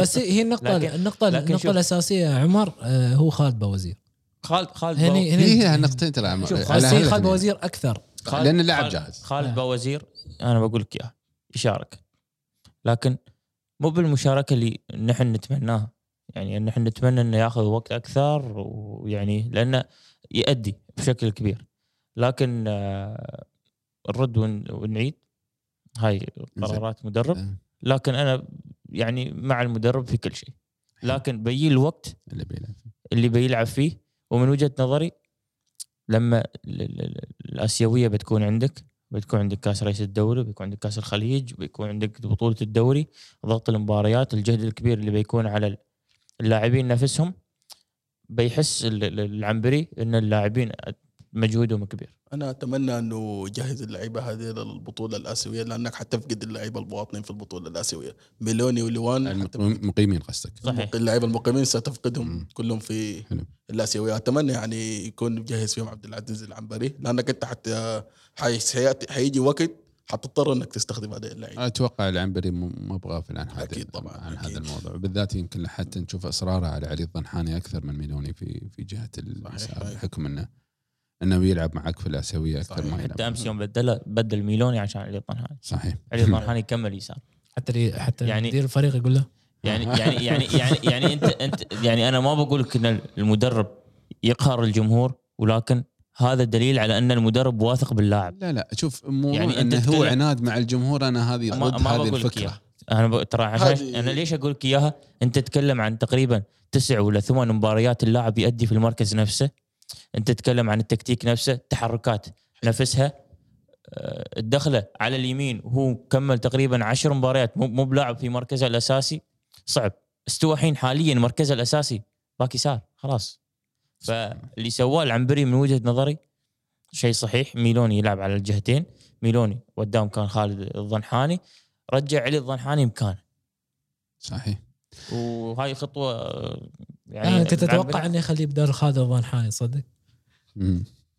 [SPEAKER 2] بس هي النقطة
[SPEAKER 4] لكن-
[SPEAKER 2] النقطة
[SPEAKER 4] لكن
[SPEAKER 2] النقطة
[SPEAKER 4] شوف.
[SPEAKER 2] الأساسية يا عمر آه، هو خالد بوزير
[SPEAKER 4] خالد خالد
[SPEAKER 2] هني. هني
[SPEAKER 1] هي نقطتين ترى عمر.
[SPEAKER 2] خالد بوزير أكثر
[SPEAKER 4] خالد
[SPEAKER 1] لأن اللاعب جاهز.
[SPEAKER 4] خالد. بوزير أنا بقول لك اياه يشارك لكن مو بالمشاركة اللي نحن نتمناها يعني نحن نتمنى إنه ياخذ وقت أكثر ويعني لأنه يؤدي بشكل كبير. لكن آه، نرد ون- ونعيد. هاي قرارات مدرب.
[SPEAKER 1] آه،
[SPEAKER 4] لكن أنا يعني مع المدرب في كل شيء. لكن بيجي الوقت
[SPEAKER 1] اللي بيلعب
[SPEAKER 4] اللي بيلعب فيه ومن وجهة نظري لما ال- ال- ال- الآسيوية بتكون عندك بتكون عندك كأس رئيس الدوري بيكون عندك كأس الخليج بيكون عندك بطولة الدوري ضغط المباريات الجهد الكبير اللي بيكون على اللاعبين نفسهم بيحس ال- ال- العنبري إن اللاعبين مجهودهم كبير.
[SPEAKER 3] أنا أتمنى أنه يجهز اللعيبة هذه للبطولة الآسيوية لأنك حتفقد اللعيبة المواطنين في البطولة الآسيوية. ميلوني ولوان
[SPEAKER 1] المقيمين قصدك.
[SPEAKER 4] صحيح.
[SPEAKER 3] اللعيبة المقيمين ستفقدهم
[SPEAKER 1] مم.
[SPEAKER 3] كلهم في
[SPEAKER 1] حلو.
[SPEAKER 3] الآسيوية. أتمنى يعني يكون مجهز فيهم عبد العزيز العنبري لأنك أنت حتى حيجي وقت حتضطر إنك تستخدم هذه اللعيبة.
[SPEAKER 1] أتوقع العنبري مو مو بغافل عن هذا
[SPEAKER 3] أكيد طبعاً،
[SPEAKER 1] عن
[SPEAKER 3] أكيد.
[SPEAKER 1] هذا الموضوع. بالذات يمكن حتى نشوف اصراره على علي الضنحاني أكثر من ميلوني في في جهة اليسار. بحكم انه إنه بيلعب معك في الآسيوية أكثر
[SPEAKER 3] صحيح.
[SPEAKER 1] ما يلعب
[SPEAKER 4] حتى أمس يوم بدل بدل ميلوني عشان علي الطنهاني
[SPEAKER 1] صحيح.
[SPEAKER 4] علي الطنهاني يكمل يسار.
[SPEAKER 2] حتى لي- حتى
[SPEAKER 4] يعني-
[SPEAKER 2] يعني مدير الفريق يقول له.
[SPEAKER 4] يعني يعني يعني يعني يعني انت انت يعني أنا ما بقول لك إن المدرب يقهر الجمهور ولكن هذا دليل على أن المدرب واثق باللاعب.
[SPEAKER 1] لا لا شوف موضوع
[SPEAKER 4] يعني
[SPEAKER 1] أنه هو عناد مع الجمهور أنا هذه
[SPEAKER 4] ما,
[SPEAKER 1] ضد
[SPEAKER 4] ما
[SPEAKER 1] هذه
[SPEAKER 4] الفكرة. أنا ب... ترى عشان
[SPEAKER 3] هذه-
[SPEAKER 4] أنا ليش أقول لك إياها؟ أنت تتكلم عن تقريبا تسع ولا ثمان مباريات اللاعب يؤدي في المركز نفسه. أنت تتكلم عن التكتيك نفسه التحركات نفسها. آه، الدخلة على اليمين وهو كمل تقريبا عشر مباريات مو مو بلاعب في مركزه الأساسي. صعب. استوى الحين حاليا مركزه الأساسي. باك يسار. خلاص. فاللي سواه العنبري من وجهة نظري شيء صحيح. ميلوني يلعب على الجهتين. ميلوني قدام كان خالد الضنحاني. رجع علي الضنحاني مكانه
[SPEAKER 1] صحيح.
[SPEAKER 4] وهاي خطوة آه، يعني
[SPEAKER 2] يعني انت تتوقع
[SPEAKER 4] العنبري-
[SPEAKER 2] انه يخليه بدل خالد الضنحاني؟ صدق.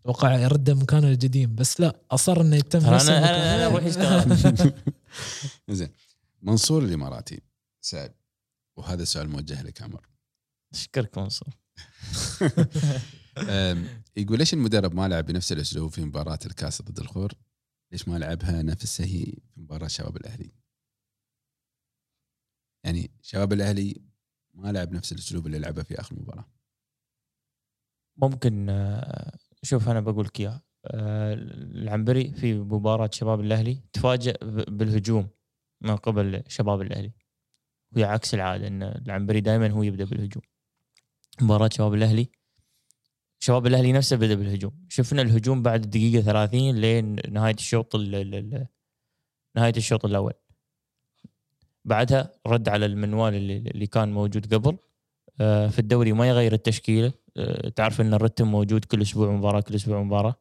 [SPEAKER 2] أتوقع يرد مكانه القديم بس لا أصر إنه يتم
[SPEAKER 4] أنا. أنا أشتغل.
[SPEAKER 1] زين. منصور الإماراتي سأل وهذا سؤال موجه لك عمر.
[SPEAKER 4] أشكرك منصور.
[SPEAKER 1] يقول ليش المدرب ما لعب بنفس الأسلوب في مباراة الكاس ضد الخور؟ ليش ما لعبها نفسه هي في مباراة شباب الأهلي؟ يعني شباب الأهلي ما لعب نفس الأسلوب اللي لعبه في آخر مباراة.
[SPEAKER 4] ممكن آه، شوف أنا بقول لك اياها آه، العنبري في مباراة شباب الأهلي تفاجأ ب- بالهجوم من قبل شباب الأهلي وهي عكس العادة إن العنبري دائما هو يبدأ بالهجوم مباراة شباب الأهلي. شباب الأهلي نفسه بدأ بالهجوم. شفنا الهجوم بعد الدقيقه 30 لين نهاية الشوط ال- ال- ال- نهاية الشوط الأول. بعدها رد على المنوال اللي, اللي كان موجود قبل. آه، في الدوري ما يغير التشكيلة. آه، تعرف إن الرتم موجود كل أسبوع مباراة كل أسبوع مباراة.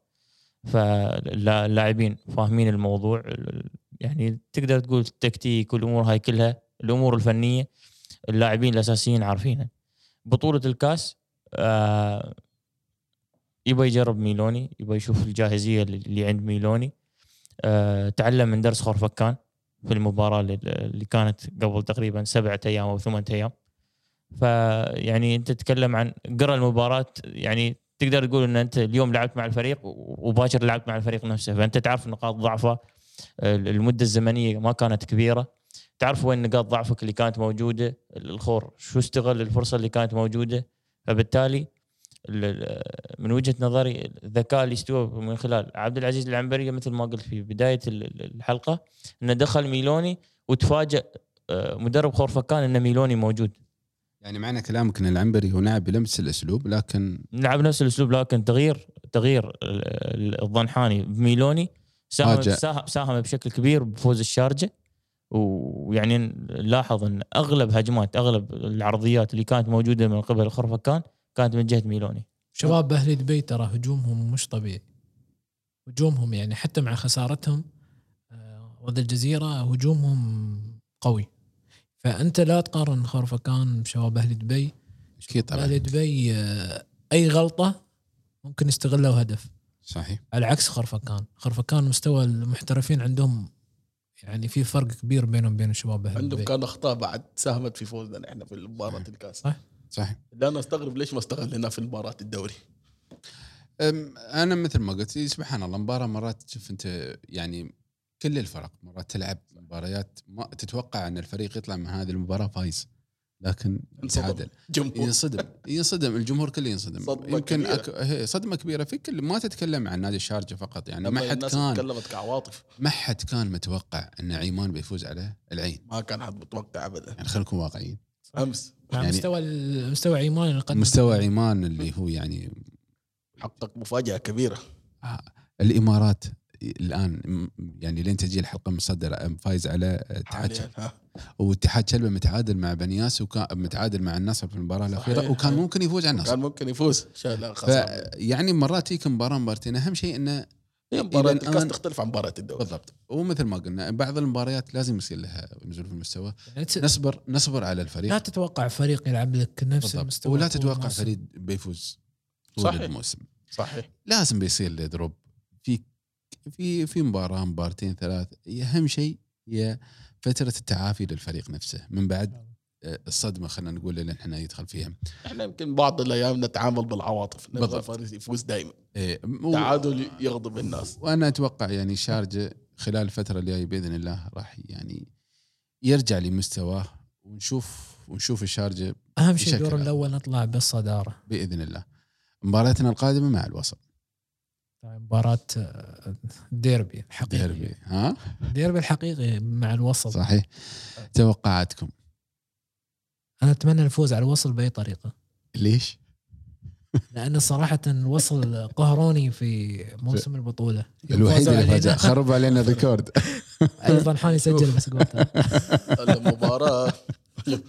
[SPEAKER 4] فاللاعبين فاهمين الموضوع. يعني تقدر تقول التكتيك والأمور هاي كلها الأمور الفنية اللاعبين الأساسيين عارفينها. بطولة الكاس آه، يبغى يجرب ميلوني يبغى يشوف الجاهزية اللي- عند ميلوني. آه، تعلم من درس خورفكان في المباراة اللي- كانت قبل تقريبا سبعة أيام أو ثمانية أيام. فيعني أنت تتكلم عن قرأ المباراة يعني تقدر تقول إن أنت اليوم لعبت مع الفريق وباكر لعبت مع الفريق نفسه. فأنت تعرف نقاط ضعفه المدة الزمنية ما كانت كبيرة. تعرف وين نقاط ضعفك اللي كانت موجودة؟ الخور. شو استغل الفرصة اللي كانت موجودة؟ فبالتالي ال- ال- من وجهة نظري الذكاء اللي استوى من خلال عبد العزيز العنبري مثل ما قلت في بداية ال- ال- الحلقة إنه دخل ميلوني وتفاجأ آه، مدرب خورفكان ان ميلوني موجود.
[SPEAKER 1] يعني معنى كلامك إن العنبري هو لعب بنفس الأسلوب لكن
[SPEAKER 4] لعب نفس الأسلوب لكن تغيير تغيير ال- ال- الضنحاني بميلوني. ساهم- ساهم بشكل كبير بفوز الشارجة. ويعني نلاحظ إن أغلب هجمات أغلب العرضيات اللي كانت موجودة من قبل الخرفكان كانت من جهة ميلوني.
[SPEAKER 2] شباب أهل دبي ترى هجومهم مش طبيعي. هجومهم يعني حتى مع خسارتهم آه، ضد الجزيرة هجومهم قوي. فأنت لا تقارن خورفكان بشباب أهل دبي.
[SPEAKER 1] أكيد طبعا.
[SPEAKER 2] أهل دبي آه، أي غلطة ممكن يستغلوا هدف.
[SPEAKER 1] صحيح.
[SPEAKER 2] على عكس خرفكان خرفكان مستوى المحترفين عندهم يعني في فرق كبير بينهم وبين الشباب
[SPEAKER 3] عندهم كان أخطاء بعد ساهمت في فوزنا إحنا في مباراة الكاس.
[SPEAKER 2] صح.
[SPEAKER 1] صحيح.
[SPEAKER 3] لا أنا استغرب ليش ما استغلنا في مباراة الدوري.
[SPEAKER 1] أم، أنا مثل ما قلت سبحان الله مباراة مرات تشوف أنت يعني كل الفرق مرات تلعب مباريات ما تتوقع أن الفريق يطلع من هذه المباراة فايز. لكن
[SPEAKER 3] انصدم.
[SPEAKER 1] يتعادل
[SPEAKER 3] جمهور.
[SPEAKER 1] ينصدم ينصدم الجمهور كله ينصدم.
[SPEAKER 3] صدمة
[SPEAKER 1] يمكن
[SPEAKER 3] كبيرة.
[SPEAKER 1] أك... هي صدمة كبيرة في كل ما تتكلم عن نادي الشارجة فقط يعني. ما حد كان
[SPEAKER 3] تكلمت كعواطف.
[SPEAKER 1] ما حد كان متوقع إن عيمان بيفوز على العين.
[SPEAKER 3] ما كان حد متوقع ابدا.
[SPEAKER 1] يعني خلينا نكون واقعيين.
[SPEAKER 3] أمس.
[SPEAKER 2] يعني
[SPEAKER 1] يعني-
[SPEAKER 2] مستوى ال- مستوى عيمان اللي
[SPEAKER 1] مستوى عيمان اللي هو يعني
[SPEAKER 3] حقق مفاجأة كبيرة.
[SPEAKER 1] آه، الإمارات الآن يعني لين تجي الحلقة مصدر فايز على
[SPEAKER 3] حاليا ها.
[SPEAKER 1] واتحاد شلبه متعادل مع بنياس وكان متعادل مع النصر في المباراة الأخيرة
[SPEAKER 3] صحيح.
[SPEAKER 1] وكان ممكن يفوز على النصر.
[SPEAKER 3] كان ممكن يفوز.
[SPEAKER 1] فيعني مرات تجيك مباراة مباراتين أهم شيء
[SPEAKER 3] إنه
[SPEAKER 1] إلى
[SPEAKER 3] الكاس تختلف عن مباراة الدوري.
[SPEAKER 1] بالضبط. ومثل ما قلنا بعض المباريات لازم يصير لها نزول في المستوى.
[SPEAKER 2] يعني
[SPEAKER 1] نصبر نصبر على الفريق.
[SPEAKER 2] لا تتوقع فريق يلعب لك نفس
[SPEAKER 1] بالضبط.
[SPEAKER 2] المستوى
[SPEAKER 1] ولا تتوقع. فريق بيفوز طول
[SPEAKER 3] صحيح.
[SPEAKER 1] الموسم.
[SPEAKER 3] صحيح.
[SPEAKER 1] لازم بيصير له دروب. في في في مباراة مبارتين ثلاث. أهم شيء هي فترة التعافي للفريق نفسه من بعد آه، الصدمة خلينا نقول اللي إحنا يدخل فيها.
[SPEAKER 3] إحنا يمكن بعض الأيام نتعامل بالعواطف نبغى
[SPEAKER 1] بالضبط.
[SPEAKER 3] الفريق يفوز دائما
[SPEAKER 1] إيه، و-
[SPEAKER 3] تعادل يغضب الناس.
[SPEAKER 1] وأنا أتوقع يعني شارجة خلال الفترة الجاية بإذن الله راح يعني يرجع لمستواه ونشوف ونشوف الشارجة
[SPEAKER 2] أهم شيء الدور. الأول نطلع بالصدارة.
[SPEAKER 1] بإذن الله. مباراتنا القادمة مع الوسط.
[SPEAKER 2] مباراة آه، ديربي الحقيقي
[SPEAKER 1] ديربي ها؟
[SPEAKER 2] ديربي الحقيقي مع الوسط
[SPEAKER 1] صحيح. توقعاتكم؟
[SPEAKER 2] أنا أتمنى الفوز على الوصل بأي طريقة.
[SPEAKER 1] ليش؟
[SPEAKER 2] لأن صراحة الوصل قهروني في موسم البطولة.
[SPEAKER 1] الوحيد اللي. فاز. خرب علينا الريكورد
[SPEAKER 2] أيضا حاني سجل بس قلتها
[SPEAKER 3] المباراة.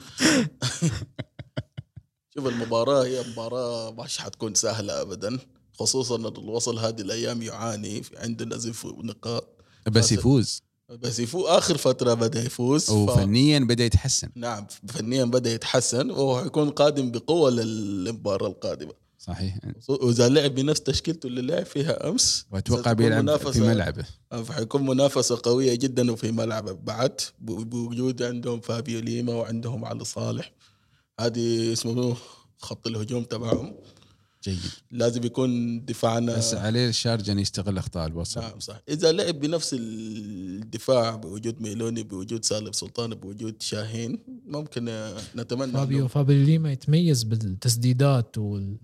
[SPEAKER 3] شوف المباراة هي مباراة مش حتكون سهلة أبدا. خصوصا الوصل هذه الأيام يعاني عنده نزف نقاط.
[SPEAKER 1] بس. يفوز.
[SPEAKER 3] بس يفوز آخر فترة بدأ يفوز ف...
[SPEAKER 1] وفنيا بدأ يتحسن.
[SPEAKER 3] نعم فنيا بدأ يتحسن وهو حيكون قادم بقوة للمباراة القادمة.
[SPEAKER 1] صحيح.
[SPEAKER 3] وإذا لعب بنفس تشكيلته اللي لعب فيها
[SPEAKER 1] أمس
[SPEAKER 3] وأتوقع
[SPEAKER 1] بيلعب في ملعبه.
[SPEAKER 3] فحيكون منافسة قوية جدا وفي ملعبه. بعد بوجود عندهم فابيو ليما وعندهم علي صالح. هذه اسمه خط الهجوم تبعهم.
[SPEAKER 1] جيد
[SPEAKER 3] لازم يكون دفاعنا
[SPEAKER 1] بس عليه الشارجة ان يستغل أخطاء الوسط
[SPEAKER 3] نعم صح إذا لعب بنفس الدفاع بوجود ميلوني بوجود سالم سلطان بوجود شاهين ممكن نتمنى
[SPEAKER 2] فابيو فابيو ليما يتميز بالتسديدات وال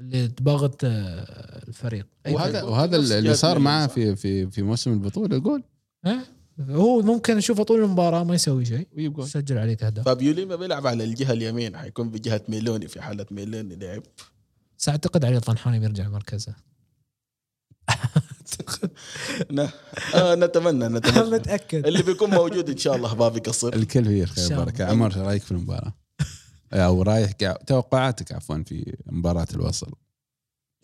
[SPEAKER 2] اللي تباغت آه، الفريق
[SPEAKER 1] وهذا. وهذا
[SPEAKER 3] نفس
[SPEAKER 1] اللي صار معه. في في في موسم البطولة جول
[SPEAKER 2] ها؟ هو ممكن نشوفه طول المباراة ما يسوي شيء.
[SPEAKER 1] جول.
[SPEAKER 2] يسجل عليك أهداف.
[SPEAKER 3] فابيو ليما بيلعب على الجهة اليمين حيكون بجهه ميلوني في حالة ميلوني لعب
[SPEAKER 2] بس اعتقد علي الطنحاني بيرجع مركزه.
[SPEAKER 3] ن- آه نتمنى نتمنى.
[SPEAKER 2] متأكد.
[SPEAKER 3] اللي بيكون موجود إن شاء الله ما بيقصر
[SPEAKER 1] الكل فيه
[SPEAKER 2] إن
[SPEAKER 1] خير
[SPEAKER 2] الله.
[SPEAKER 1] عمر إيش رأيك في المباراة؟ أو رايح توقعاتك عفوا في مباراة الوصل.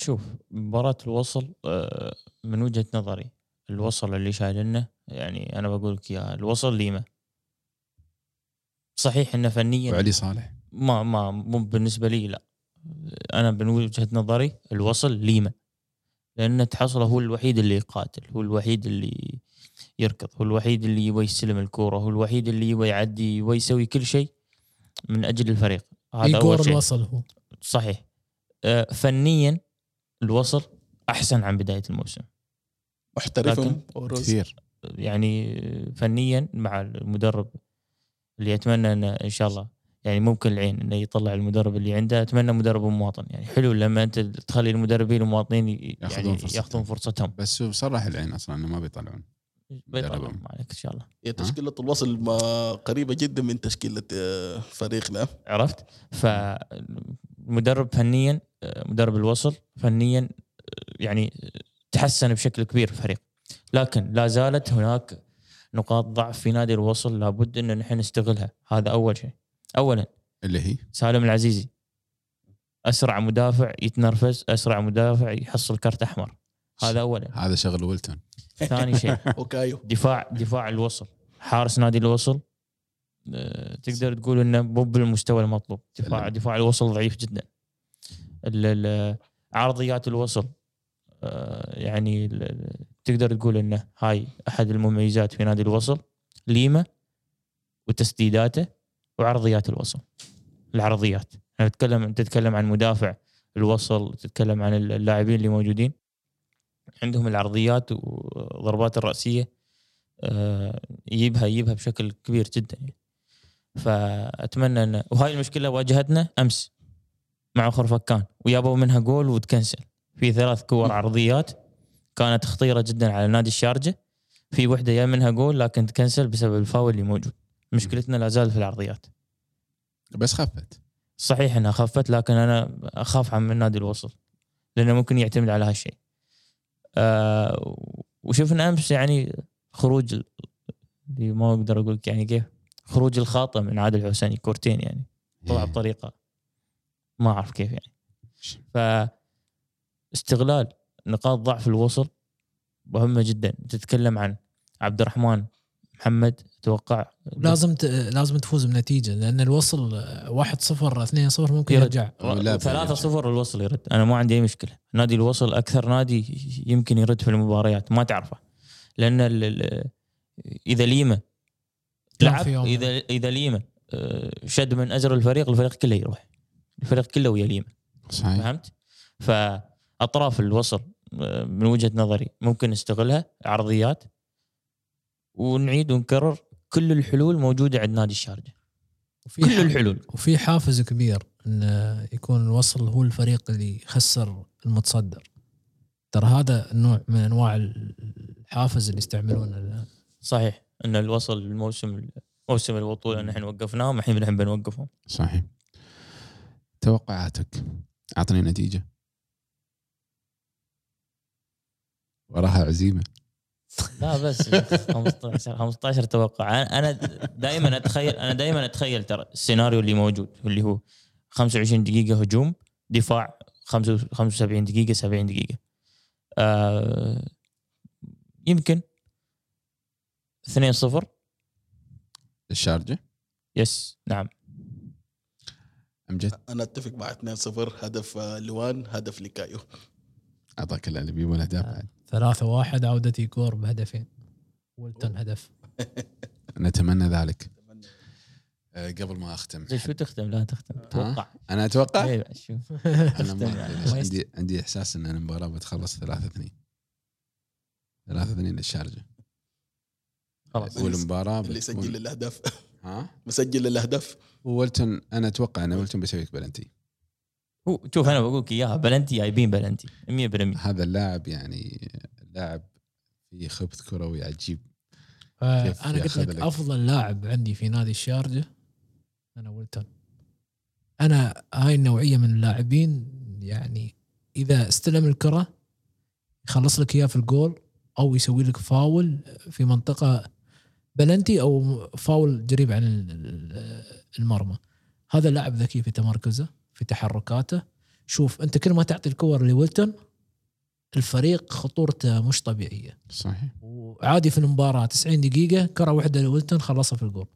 [SPEAKER 4] شوف مباراة الوصل آه، من وجهة نظري الوصل اللي شايلنا يعني أنا بقول لك اياها الوصل ليمة صحيح إنه فنيا
[SPEAKER 1] وعلي صالح.
[SPEAKER 4] ما ما مو بالنسبة لي لا. أنا من وجهة نظري الوصل ليمه لأن تحصله هو الوحيد اللي يقاتل هو الوحيد اللي يركض هو الوحيد اللي يبغى يستلم الكورة هو الوحيد اللي يبغى يعدي يبغى يسوي كل شيء من أجل الفريق. هذا أول شيء.
[SPEAKER 2] الوصل هو.
[SPEAKER 4] صحيح. آه، فنيا الوصل أحسن عن بداية الموسم.
[SPEAKER 3] محترف
[SPEAKER 4] لكن
[SPEAKER 3] وروز.
[SPEAKER 1] كثير.
[SPEAKER 4] يعني فنيا مع المدرب اللي أتمنى إنه إن شاء الله يعني ممكن العين إنه يطلع المدرب اللي عنده. أتمنى مدرب مواطن يعني حلو لما أنت تخلي المدربين المواطنين ي-
[SPEAKER 1] ياخذون
[SPEAKER 4] يعني
[SPEAKER 1] فرصتهم.
[SPEAKER 4] ياخذون فرصتهم.
[SPEAKER 1] بس صرح العين أصلا إنه ما بيطلعون.
[SPEAKER 4] بيطلعون عليك إن شاء الله.
[SPEAKER 3] هي تشكيلة الوصل ما قريبة جدا من تشكيلة آه، فريقنا.
[SPEAKER 4] عرفت؟ فالمدرب فنيا آه، مدرب الوصل فنيا آه، يعني تحسن بشكل كبير الفريق. لكن لا زالت هناك نقاط ضعف في نادي الوصل لابد إن نحن نستغلها. هذا أول شيء. اولا
[SPEAKER 1] اللي هي؟
[SPEAKER 4] سالم العزيزي. أسرع مدافع يتنرفز أسرع مدافع يحصل كرت أحمر. هذا اولا.
[SPEAKER 1] هذا شغل ويلتون.
[SPEAKER 4] ثاني شيء.
[SPEAKER 3] وكايو
[SPEAKER 4] دفاع دفاع الوصل. حارس نادي الوصل. آه، تقدر تقول إنه مو بالمستوى المطلوب. دفاع. دفاع الوصل ضعيف جدا. عرضيات الوصل. آه، يعني تقدر تقول إنه هاي أحد المميزات في نادي الوصل ليمة وتسديداته وعرضيات الوصل. العرضيات. أنا تتكلم تتكلم عن مدافع الوصل تتكلم عن اللاعبين اللي موجودين. عندهم العرضيات وضربات الرأسية آه، يجيبها يجيبها بشكل كبير جدا. يعني. فأتمنى أن وهاي المشكلة واجهتنا أمس مع خرفكان. ويابوا منها جول وتكنسل. في ثلاث كور عرضيات كانت خطيرة جدا على نادي الشارجة. في وحدة يا منها جول لكن تكنسل بسبب الفاول اللي موجود. مشكلتنا لا زالت في العرضيات.
[SPEAKER 1] بس خفت.
[SPEAKER 4] صحيح إنها خفت لكن أنا أخاف عن من نادي الوصل لأنه ممكن يعتمد على هالشيء. آه وشفنا أمس يعني خروج ال- اللي ما أقدر أقول لك يعني كيف خروج الخاطئ من عادل الحسيني كورتين يعني طلع. بطريقه ما أعرف كيف يعني. ف استغلال. نقاط ضعف الوصل مهمة جدا. تتكلم عن عبد الرحمن محمد أتوقع
[SPEAKER 2] لازم ت... لازم تفوز بنتيجة لأن الوصل آه، 1 0 2 0 ممكن
[SPEAKER 4] يرد.
[SPEAKER 2] يرجع.
[SPEAKER 1] ولا
[SPEAKER 4] ثلاثة
[SPEAKER 1] بيرجع.
[SPEAKER 4] صفر الوصل يرد. أنا ما عندي أي مشكلة. نادي الوصل أكثر نادي يمكن يرد في المباريات. ما تعرفه. لأن ال ال إذا ليما
[SPEAKER 2] كان
[SPEAKER 4] لعب. إذا إذا ليما آه، شد من ازر الفريق الفريق كله يروح. الفريق كله ويا ليما.
[SPEAKER 1] صحيح.
[SPEAKER 4] فهمت؟ فاطراف الوصل آه، من وجهة نظري ممكن نستغلها عرضيات. ونعيد ونكرر كل الحلول موجودة عند نادي الشارجة.
[SPEAKER 2] وفي
[SPEAKER 4] كل الحلول.
[SPEAKER 2] وفي حافز كبير إن يكون الوصل هو الفريق اللي يخسر المتصدر. ترى هذا النوع من أنواع الحافز اللي يستعملونه.
[SPEAKER 4] صحيح. إن الوصل الموسم موسم البطوله نحن وقفناهم الحين نحن بنوقفهم
[SPEAKER 1] صحيح. توقعاتك. أعطني نتيجة. وراها عزيمه
[SPEAKER 4] لا بس 15 15 توقع. أنا- أنا دائما اتخيل أنا دائما أتخيل ترى السيناريو اللي موجود واللي هو 25 دقيقة هجوم دفاع 75 دقيقة 70 دقيقة. آه يمكن. 2 0
[SPEAKER 1] الشارجة؟
[SPEAKER 4] yes نعم.
[SPEAKER 1] امجد
[SPEAKER 3] أنا أتفق مع 2-0 هدف آه، لوان هدف لكايو.
[SPEAKER 1] أعطاك الالبي والاهداف بعد
[SPEAKER 2] ثلاثة واحد عودة إيجور بهدفين. ويلتون هدف.
[SPEAKER 1] نتمنى ذلك. آه، قبل ما
[SPEAKER 4] أختم شو تختم؟ لا تختم. توقع.
[SPEAKER 1] أنا أتوقع؟
[SPEAKER 4] أيوه شوف.
[SPEAKER 1] أنا ما
[SPEAKER 4] يعني.
[SPEAKER 1] عندي عندي إحساس إن المباراة بتخلص 3 2 3 2 للشارجة.
[SPEAKER 4] خلاص.
[SPEAKER 1] والمباراه
[SPEAKER 3] اللي يسجل الاهداف
[SPEAKER 1] ها؟
[SPEAKER 3] مسجل الاهداف
[SPEAKER 1] ويلتون أنا أتوقع إن ويلتون بيسوي لك بلنتي.
[SPEAKER 4] هو شوف أنا بقول لك إياها بلنتي جايبين بلنتي 100%
[SPEAKER 1] هذا اللاعب يعني لاعب فيه خبث كروي عجيب. كيف
[SPEAKER 2] أنا قلت لك
[SPEAKER 1] لك؟
[SPEAKER 2] أفضل لاعب عندي في نادي الشارجة أنا ويلتون أنا هاي النوعية من اللاعبين يعني إذا استلم الكرة يخلص لك إياه في الجول أو يسوي لك فاول في منطقة بلنتي أو فاول قريب عن ال- ال- المرمى. هذا اللاعب ذكي في تمركزه. في تحركاته. شوف أنت كل ما تعطي الكور لويلتون الفريق خطورته مش طبيعية.
[SPEAKER 1] صحيح.
[SPEAKER 2] وعادي في المباراة 90 دقيقة كرة واحدة لويلتون خلصها في الجول.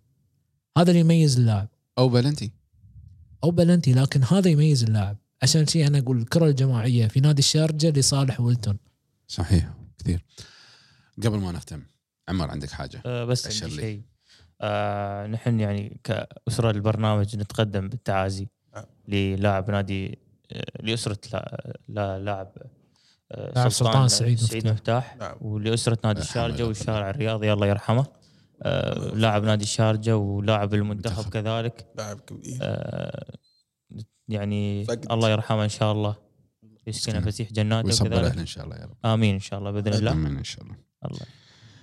[SPEAKER 2] هذا اللي يميز اللاعب.
[SPEAKER 1] أو بلنتي.
[SPEAKER 2] أو بلنتي لكن هذا يميز اللاعب. عشان شيء أنا أقول الكرة الجماعية في نادي الشارجة لصالح ويلتون.
[SPEAKER 1] صحيح كثير. قبل ما نختم عمر عندك حاجة؟
[SPEAKER 4] آه بس عندي. شيء آه نحن يعني كأسرة البرنامج نتقدم بالتعازي. للاعب نادي آه لأسرة لا- لا لاعب
[SPEAKER 2] سلطان سعيد
[SPEAKER 4] سعيد
[SPEAKER 2] مفتاح.
[SPEAKER 3] نعم.
[SPEAKER 4] ولأسرة نادي
[SPEAKER 1] يرحمه
[SPEAKER 4] الشارجة
[SPEAKER 1] ويغفر
[SPEAKER 4] والشارع الرياضي الله يرحمه. آه لاعب نادي الشارجة ولاعب المنتخب
[SPEAKER 1] منتخب.
[SPEAKER 4] كذلك.
[SPEAKER 3] لاعب كبير.
[SPEAKER 4] آه يعني
[SPEAKER 3] فقد.
[SPEAKER 4] الله يرحمه إن شاء الله. يسكنه. فسيح جناته
[SPEAKER 1] ويصبر اهله إن شاء الله يا رب.
[SPEAKER 4] آمين إن شاء الله بإذن الله.
[SPEAKER 1] امين إن شاء الله.
[SPEAKER 4] الله.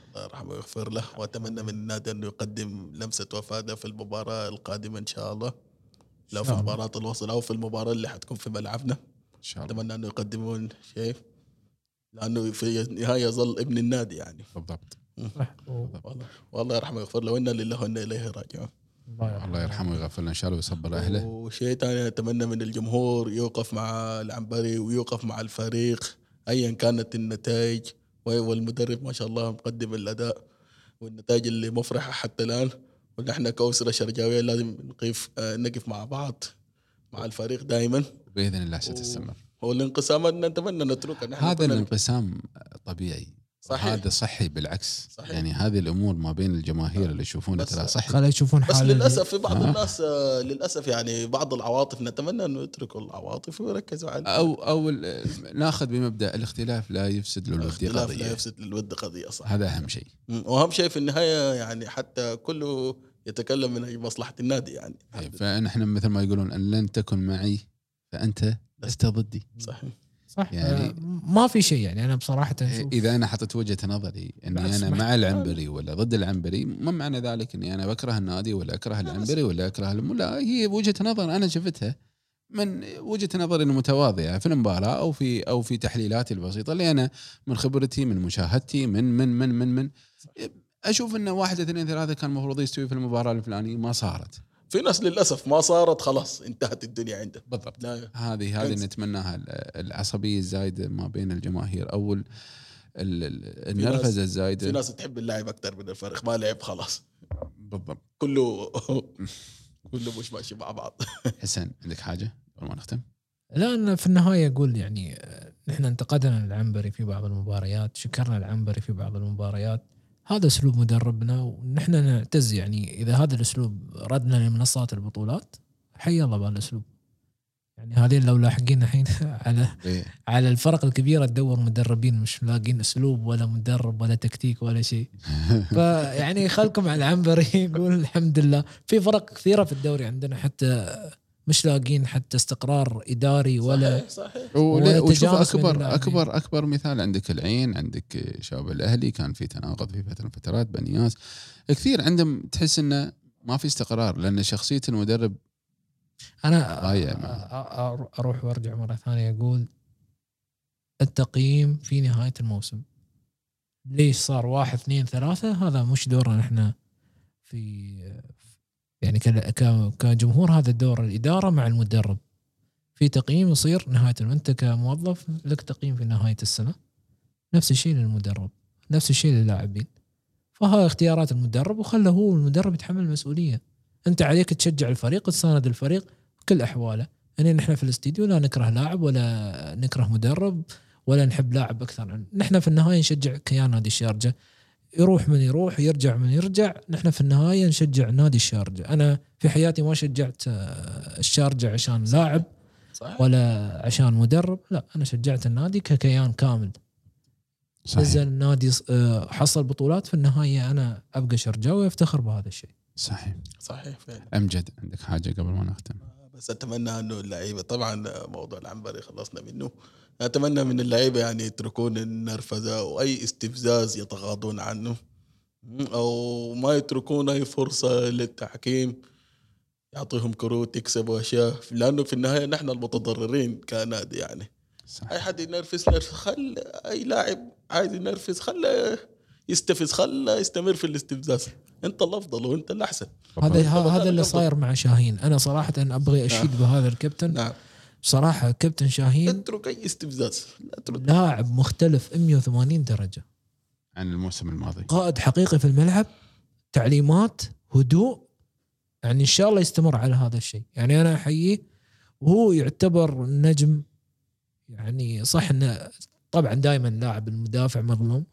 [SPEAKER 3] الله يرحمه ويغفر له. وأتمنى من النادي انه يقدم لمسة وفاه في المباراة القادمة إن شاء الله. لو في
[SPEAKER 2] الله.
[SPEAKER 3] مباراة الوصل أو في المباراة اللي حتكون في ملعبنا.
[SPEAKER 1] إن شاء الله.
[SPEAKER 3] أتمنى أنه يقدمون شيء لأنه في النهايه يظل ابن النادي يعني.
[SPEAKER 1] بالضبط.
[SPEAKER 3] والله والله يرحمه ويغفر له وإنا لله وإنا إليه راجعون.
[SPEAKER 1] الله يرحمه. ويغفر له إن شاء الله ويصبر أهله.
[SPEAKER 3] وشيء ثاني أتمنى من الجمهور يوقف مع العنبري ويوقف مع الفريق ايا كانت النتائج والمدرب ما شاء الله مقدم الأداء والنتائج اللي مفرحة حتى الآن. ونحن كأسرة شرجاوية لازم نقف آه، نقف مع بعض مع الفريق دائما
[SPEAKER 1] بإذن الله ستستمر
[SPEAKER 3] والانقسامات نتمنى نتركها نحن
[SPEAKER 1] هذا الانقسام طبيعي.
[SPEAKER 3] صحيح.
[SPEAKER 1] هذا صحي بالعكس.
[SPEAKER 3] صحيح.
[SPEAKER 1] يعني هذه الأمور ما بين الجماهير اللي يشوفونها ترى صحي.
[SPEAKER 2] خلي يشوفون
[SPEAKER 3] بس للأسف في بعض
[SPEAKER 1] آه.
[SPEAKER 3] الناس آه، للأسف يعني بعض العواطف نتمنى انه يتركوا العواطف ويركزوا على
[SPEAKER 1] أو أو ال- نأخذ بمبدأ الاختلاف لا يفسد للود
[SPEAKER 3] الاختلاف لا
[SPEAKER 1] قضية.
[SPEAKER 3] يفسد للود قضية صح.
[SPEAKER 1] هذا أهم شيء.
[SPEAKER 3] وأهم شيء في النهاية يعني حتى كله يتكلم من أجل مصلحة النادي يعني
[SPEAKER 1] أي، فنحن مثل ما يقولون أن لن تكن معي فأنت لست ضدي.
[SPEAKER 3] صحيح.
[SPEAKER 2] صح.
[SPEAKER 1] يعني-
[SPEAKER 2] يعني ما في شيء يعني أنا بصراحة أشوف.
[SPEAKER 1] إذا أنا حطيت وجهة نظري
[SPEAKER 2] إني
[SPEAKER 1] أنا
[SPEAKER 2] ما-
[SPEAKER 1] مع العنبري ولا ضد العنبري ما معنى ذلك إني أنا بكره النادي ولا أكره العنبري ولا أكره الم... لا هي وجهة نظر أنا شفتها من وجهة نظري المتواضعة في المباراة أو في أو في تحليلاتي البسيطة اللي أنا من خبرتي من مشاهدتي من من من من من. أشوف إن واحد اثنين ثلاثة كان المفروض يستوي في المباراة الفلانية ما صارت.
[SPEAKER 3] في ناس للأسف ما صارت خلاص انتهت الدنيا عنده
[SPEAKER 1] بالضبط.
[SPEAKER 3] لا.
[SPEAKER 1] هذه هذه. نتمناها ال- العصبية الزايدة ما بين الجماهير
[SPEAKER 3] أو
[SPEAKER 1] النرفزه
[SPEAKER 3] في
[SPEAKER 1] الزايدة.
[SPEAKER 3] ناس تحب اللاعب أكثر من الفريق ما لعب خلاص.
[SPEAKER 1] بالضبط.
[SPEAKER 3] كله كله مش ماشي مع بعض.
[SPEAKER 1] حسن عندك حاجة؟ قبل ما نختم؟
[SPEAKER 2] لأن في النهاية أقول يعني آه، نحن انتقدنا العنبري في بعض المباريات شكرنا العنبري في بعض المباريات. هذا أسلوب مدربنا ونحن نعتز يعني إذا هذا الأسلوب ردنا لمنصات البطولات حي الله بهالاسلوب يعني هذين لو لاحقين الحين على
[SPEAKER 1] إيه.
[SPEAKER 2] على الفرق الكبيرة تدور مدربين مش لاقين أسلوب ولا مدرب ولا تكتيك ولا شيء. فيعني خلكم على العنبري يقول الحمد لله. في فرق كثيرة في الدوري عندنا حتى مش لاقين حتى استقرار إداري ولا
[SPEAKER 3] صحيح. صحيح
[SPEAKER 1] ولا- وشوف
[SPEAKER 2] أكبر.
[SPEAKER 1] أكبر أكبر مثال عندك العين عندك شباب الأهلي كان في تناقض في فترة من الفترات بنياس. كثير عندهم تحس إنه ما في استقرار لأن شخصية المدرب
[SPEAKER 2] أنا أروح وأرجع مرة ثانية أقول التقييم في نهاية الموسم. ليش صار واحد اثنين ثلاثة؟ هذا مش دورنا إحنا في يعني كجمهور هذا دور الإدارة مع المدرب. في تقييم يصير نهاية أنت كموظف لك تقييم في نهاية السنة. نفس الشيء للمدرب نفس الشيء للاعبين. فهاي اختيارات المدرب وخله هو المدرب يتحمل المسؤولية. أنت عليك تشجع الفريق تساند الفريق كل أحواله. يعني نحن في الاستديو لا نكره لاعب ولا نكره مدرب ولا نحب لاعب أكثر. نحن في النهاية نشجع كيان نادي الشارجه يروح من يروح يرجع من يرجع. نحن في النهاية نشجع نادي الشارجة. أنا في حياتي ما شجعت آه، الشارجة عشان لاعب
[SPEAKER 3] صحيح.
[SPEAKER 2] ولا عشان مدرب. لا أنا شجعت النادي ككيان كامل.
[SPEAKER 1] صحيح.
[SPEAKER 2] نزل النادي آه، حصل بطولات. في النهاية أنا أبقى شرجاوي افتخر بهذا الشيء.
[SPEAKER 1] صحيح.
[SPEAKER 3] صحيح فعلا.
[SPEAKER 1] أمجد عندك حاجة قبل ما نختم؟
[SPEAKER 3] بس أتمنى إنه اللعيبة طبعا موضوع العنبري خلصنا منه. اتمنى من اللعيبة يعني يتركون النرفزة واي استفزاز يتغاضون عنه. أو ما يتركون أي فرصة للتحكيم. يعطيهم كروت يكسبوا أشياء. لأنه في النهاية نحن المتضررين كنادي يعني.
[SPEAKER 1] صح.
[SPEAKER 3] أي حد ينرفز نرفز خل أي لاعب عايز ينرفز خله يستفز خله يستمر في الاستفزاز. أنت الافضل وأنت الاحسن
[SPEAKER 2] هذا. هذا اللي صاير مع شاهين. أنا صراحة أبغي أشيد بهذا الكابتن.
[SPEAKER 3] نعم.
[SPEAKER 2] صراحة كابتن شاهين
[SPEAKER 3] أترك أي استفزاز.
[SPEAKER 2] لاعب مختلف 180 درجة.
[SPEAKER 1] عن الموسم الماضي.
[SPEAKER 2] قائد حقيقي في الملعب تعليمات هدوء يعني إن شاء الله يستمر على هذا الشيء. يعني أنا أحييه وهو يعتبر نجم يعني صح إنه طبعا دائما لاعب المدافع مظلوم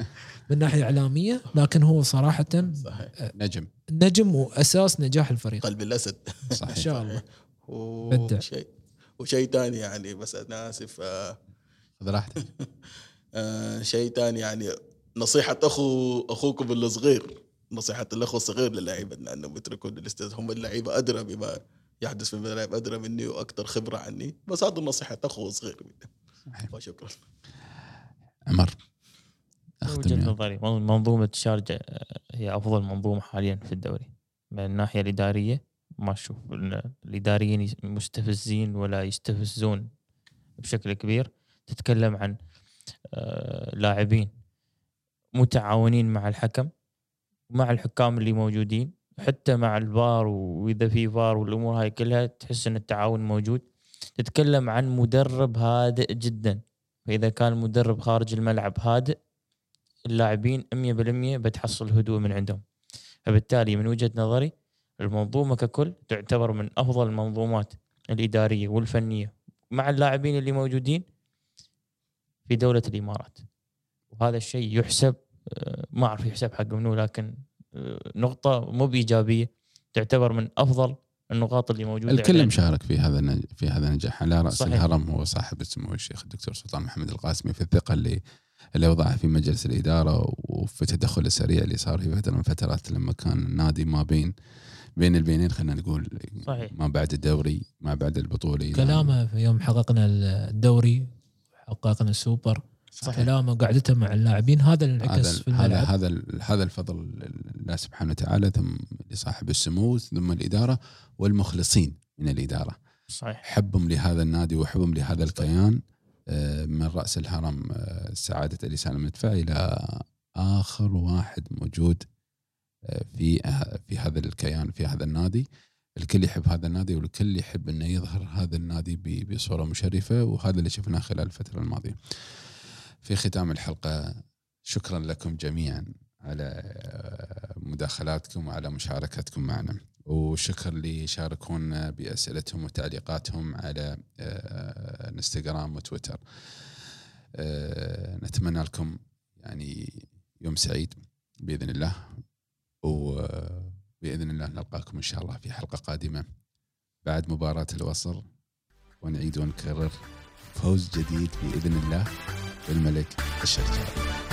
[SPEAKER 2] من ناحية إعلامية لكن هو صراحة
[SPEAKER 3] صحيح.
[SPEAKER 1] نجم.
[SPEAKER 2] نجم وأساس نجاح الفريق.
[SPEAKER 3] قلب الأسد.
[SPEAKER 2] إن
[SPEAKER 1] صحيح
[SPEAKER 2] شاء الله. بدع.
[SPEAKER 3] وشيء ثاني يعني بس أنا آسف آه.
[SPEAKER 1] خذ راحتك.
[SPEAKER 3] آه شيء ثاني يعني نصيحة أخو أخوكم الصغير نصيحة الأخو الصغير للاعيبة لأنهم يتركون الأستاذ هم اللعيبة أدرى بما يحدث في الملاعب أدرى مني وأكثر خبرة عني بس هذا نصيحة أخو صغير. وشكرا
[SPEAKER 1] عمر
[SPEAKER 4] وجهة
[SPEAKER 1] أختم يا-
[SPEAKER 4] نظري منظومة شارجة آه، هي أفضل منظومة حاليا في الدوري من الناحية الإدارية. ما الإداريين يس- مستفزين ولا يستفزون بشكل كبير. تتكلم عن آه، لاعبين متعاونين مع الحكم مع الحكام اللي موجودين حتى مع الفار وإذا في فار والأمور هاي كلها تحس إن التعاون موجود. تتكلم عن مدرب هادئ جدا. فإذا كان المدرب خارج الملعب هادئ اللاعبين 100% بتحصل هدوء من عندهم. فبالتالي من وجهة نظري المنظومة ككل تعتبر من أفضل المنظومات الإدارية والفنية مع اللاعبين اللي موجودين في دولة الإمارات وهذا الشيء يحسب آه، ما أعرف يحسب حق منو لكن آه، نقطة مو بإيجابية تعتبر من أفضل النقاط اللي موجودة
[SPEAKER 1] الكل. مشارك في هذا في هذا النجاح على رأس
[SPEAKER 4] صحيح.
[SPEAKER 1] الهرم هو صاحب السمو الشيخ الدكتور سلطان محمد القاسمي في الثقة اللي اللي وضعها في مجلس الإدارة وفي التدخل السريع اللي صار في فترة من الفترات لما كان النادي ما بين بين البينين خلينا نقول
[SPEAKER 4] صحيح.
[SPEAKER 1] ما بعد الدوري ما بعد البطولة
[SPEAKER 2] كلامه في يوم حققنا الدوري حققنا السوبر
[SPEAKER 1] صحيح.
[SPEAKER 2] كلامه وقعدته مع اللاعبين هذا اللي انعكس
[SPEAKER 1] هذا
[SPEAKER 2] في
[SPEAKER 1] هذا
[SPEAKER 2] الملعب
[SPEAKER 1] هذا هذا الفضل لله سبحانه وتعالى ثم لصاحب السمو ثم الإدارة والمخلصين من الإدارة
[SPEAKER 4] صحيح
[SPEAKER 1] حبهم لهذا النادي وحبهم لهذا الكيان آه، من رأس الهرم آه، سعادة علي سالم المدفع إلى آخر واحد موجود في في هذا الكيان في هذا النادي الكل يحب هذا النادي والكل يحب إنه يظهر هذا النادي بصورة مشرفة وهذا اللي شفناه خلال الفترة الماضية. في ختام الحلقة شكرا لكم جميعا على مداخلاتكم وعلى مشاركتكم معنا وشكر اللي شاركونا بأسئلتهم وتعليقاتهم على آه، إنستغرام وتويتر. آه، نتمنى لكم يعني يوم سعيد بإذن الله وبإذن الله نلقاكم إن شاء الله في حلقة قادمة. بعد مباراة الوصل ونعيد ونكرر فوز جديد بإذن الله بالملك الشرجاوي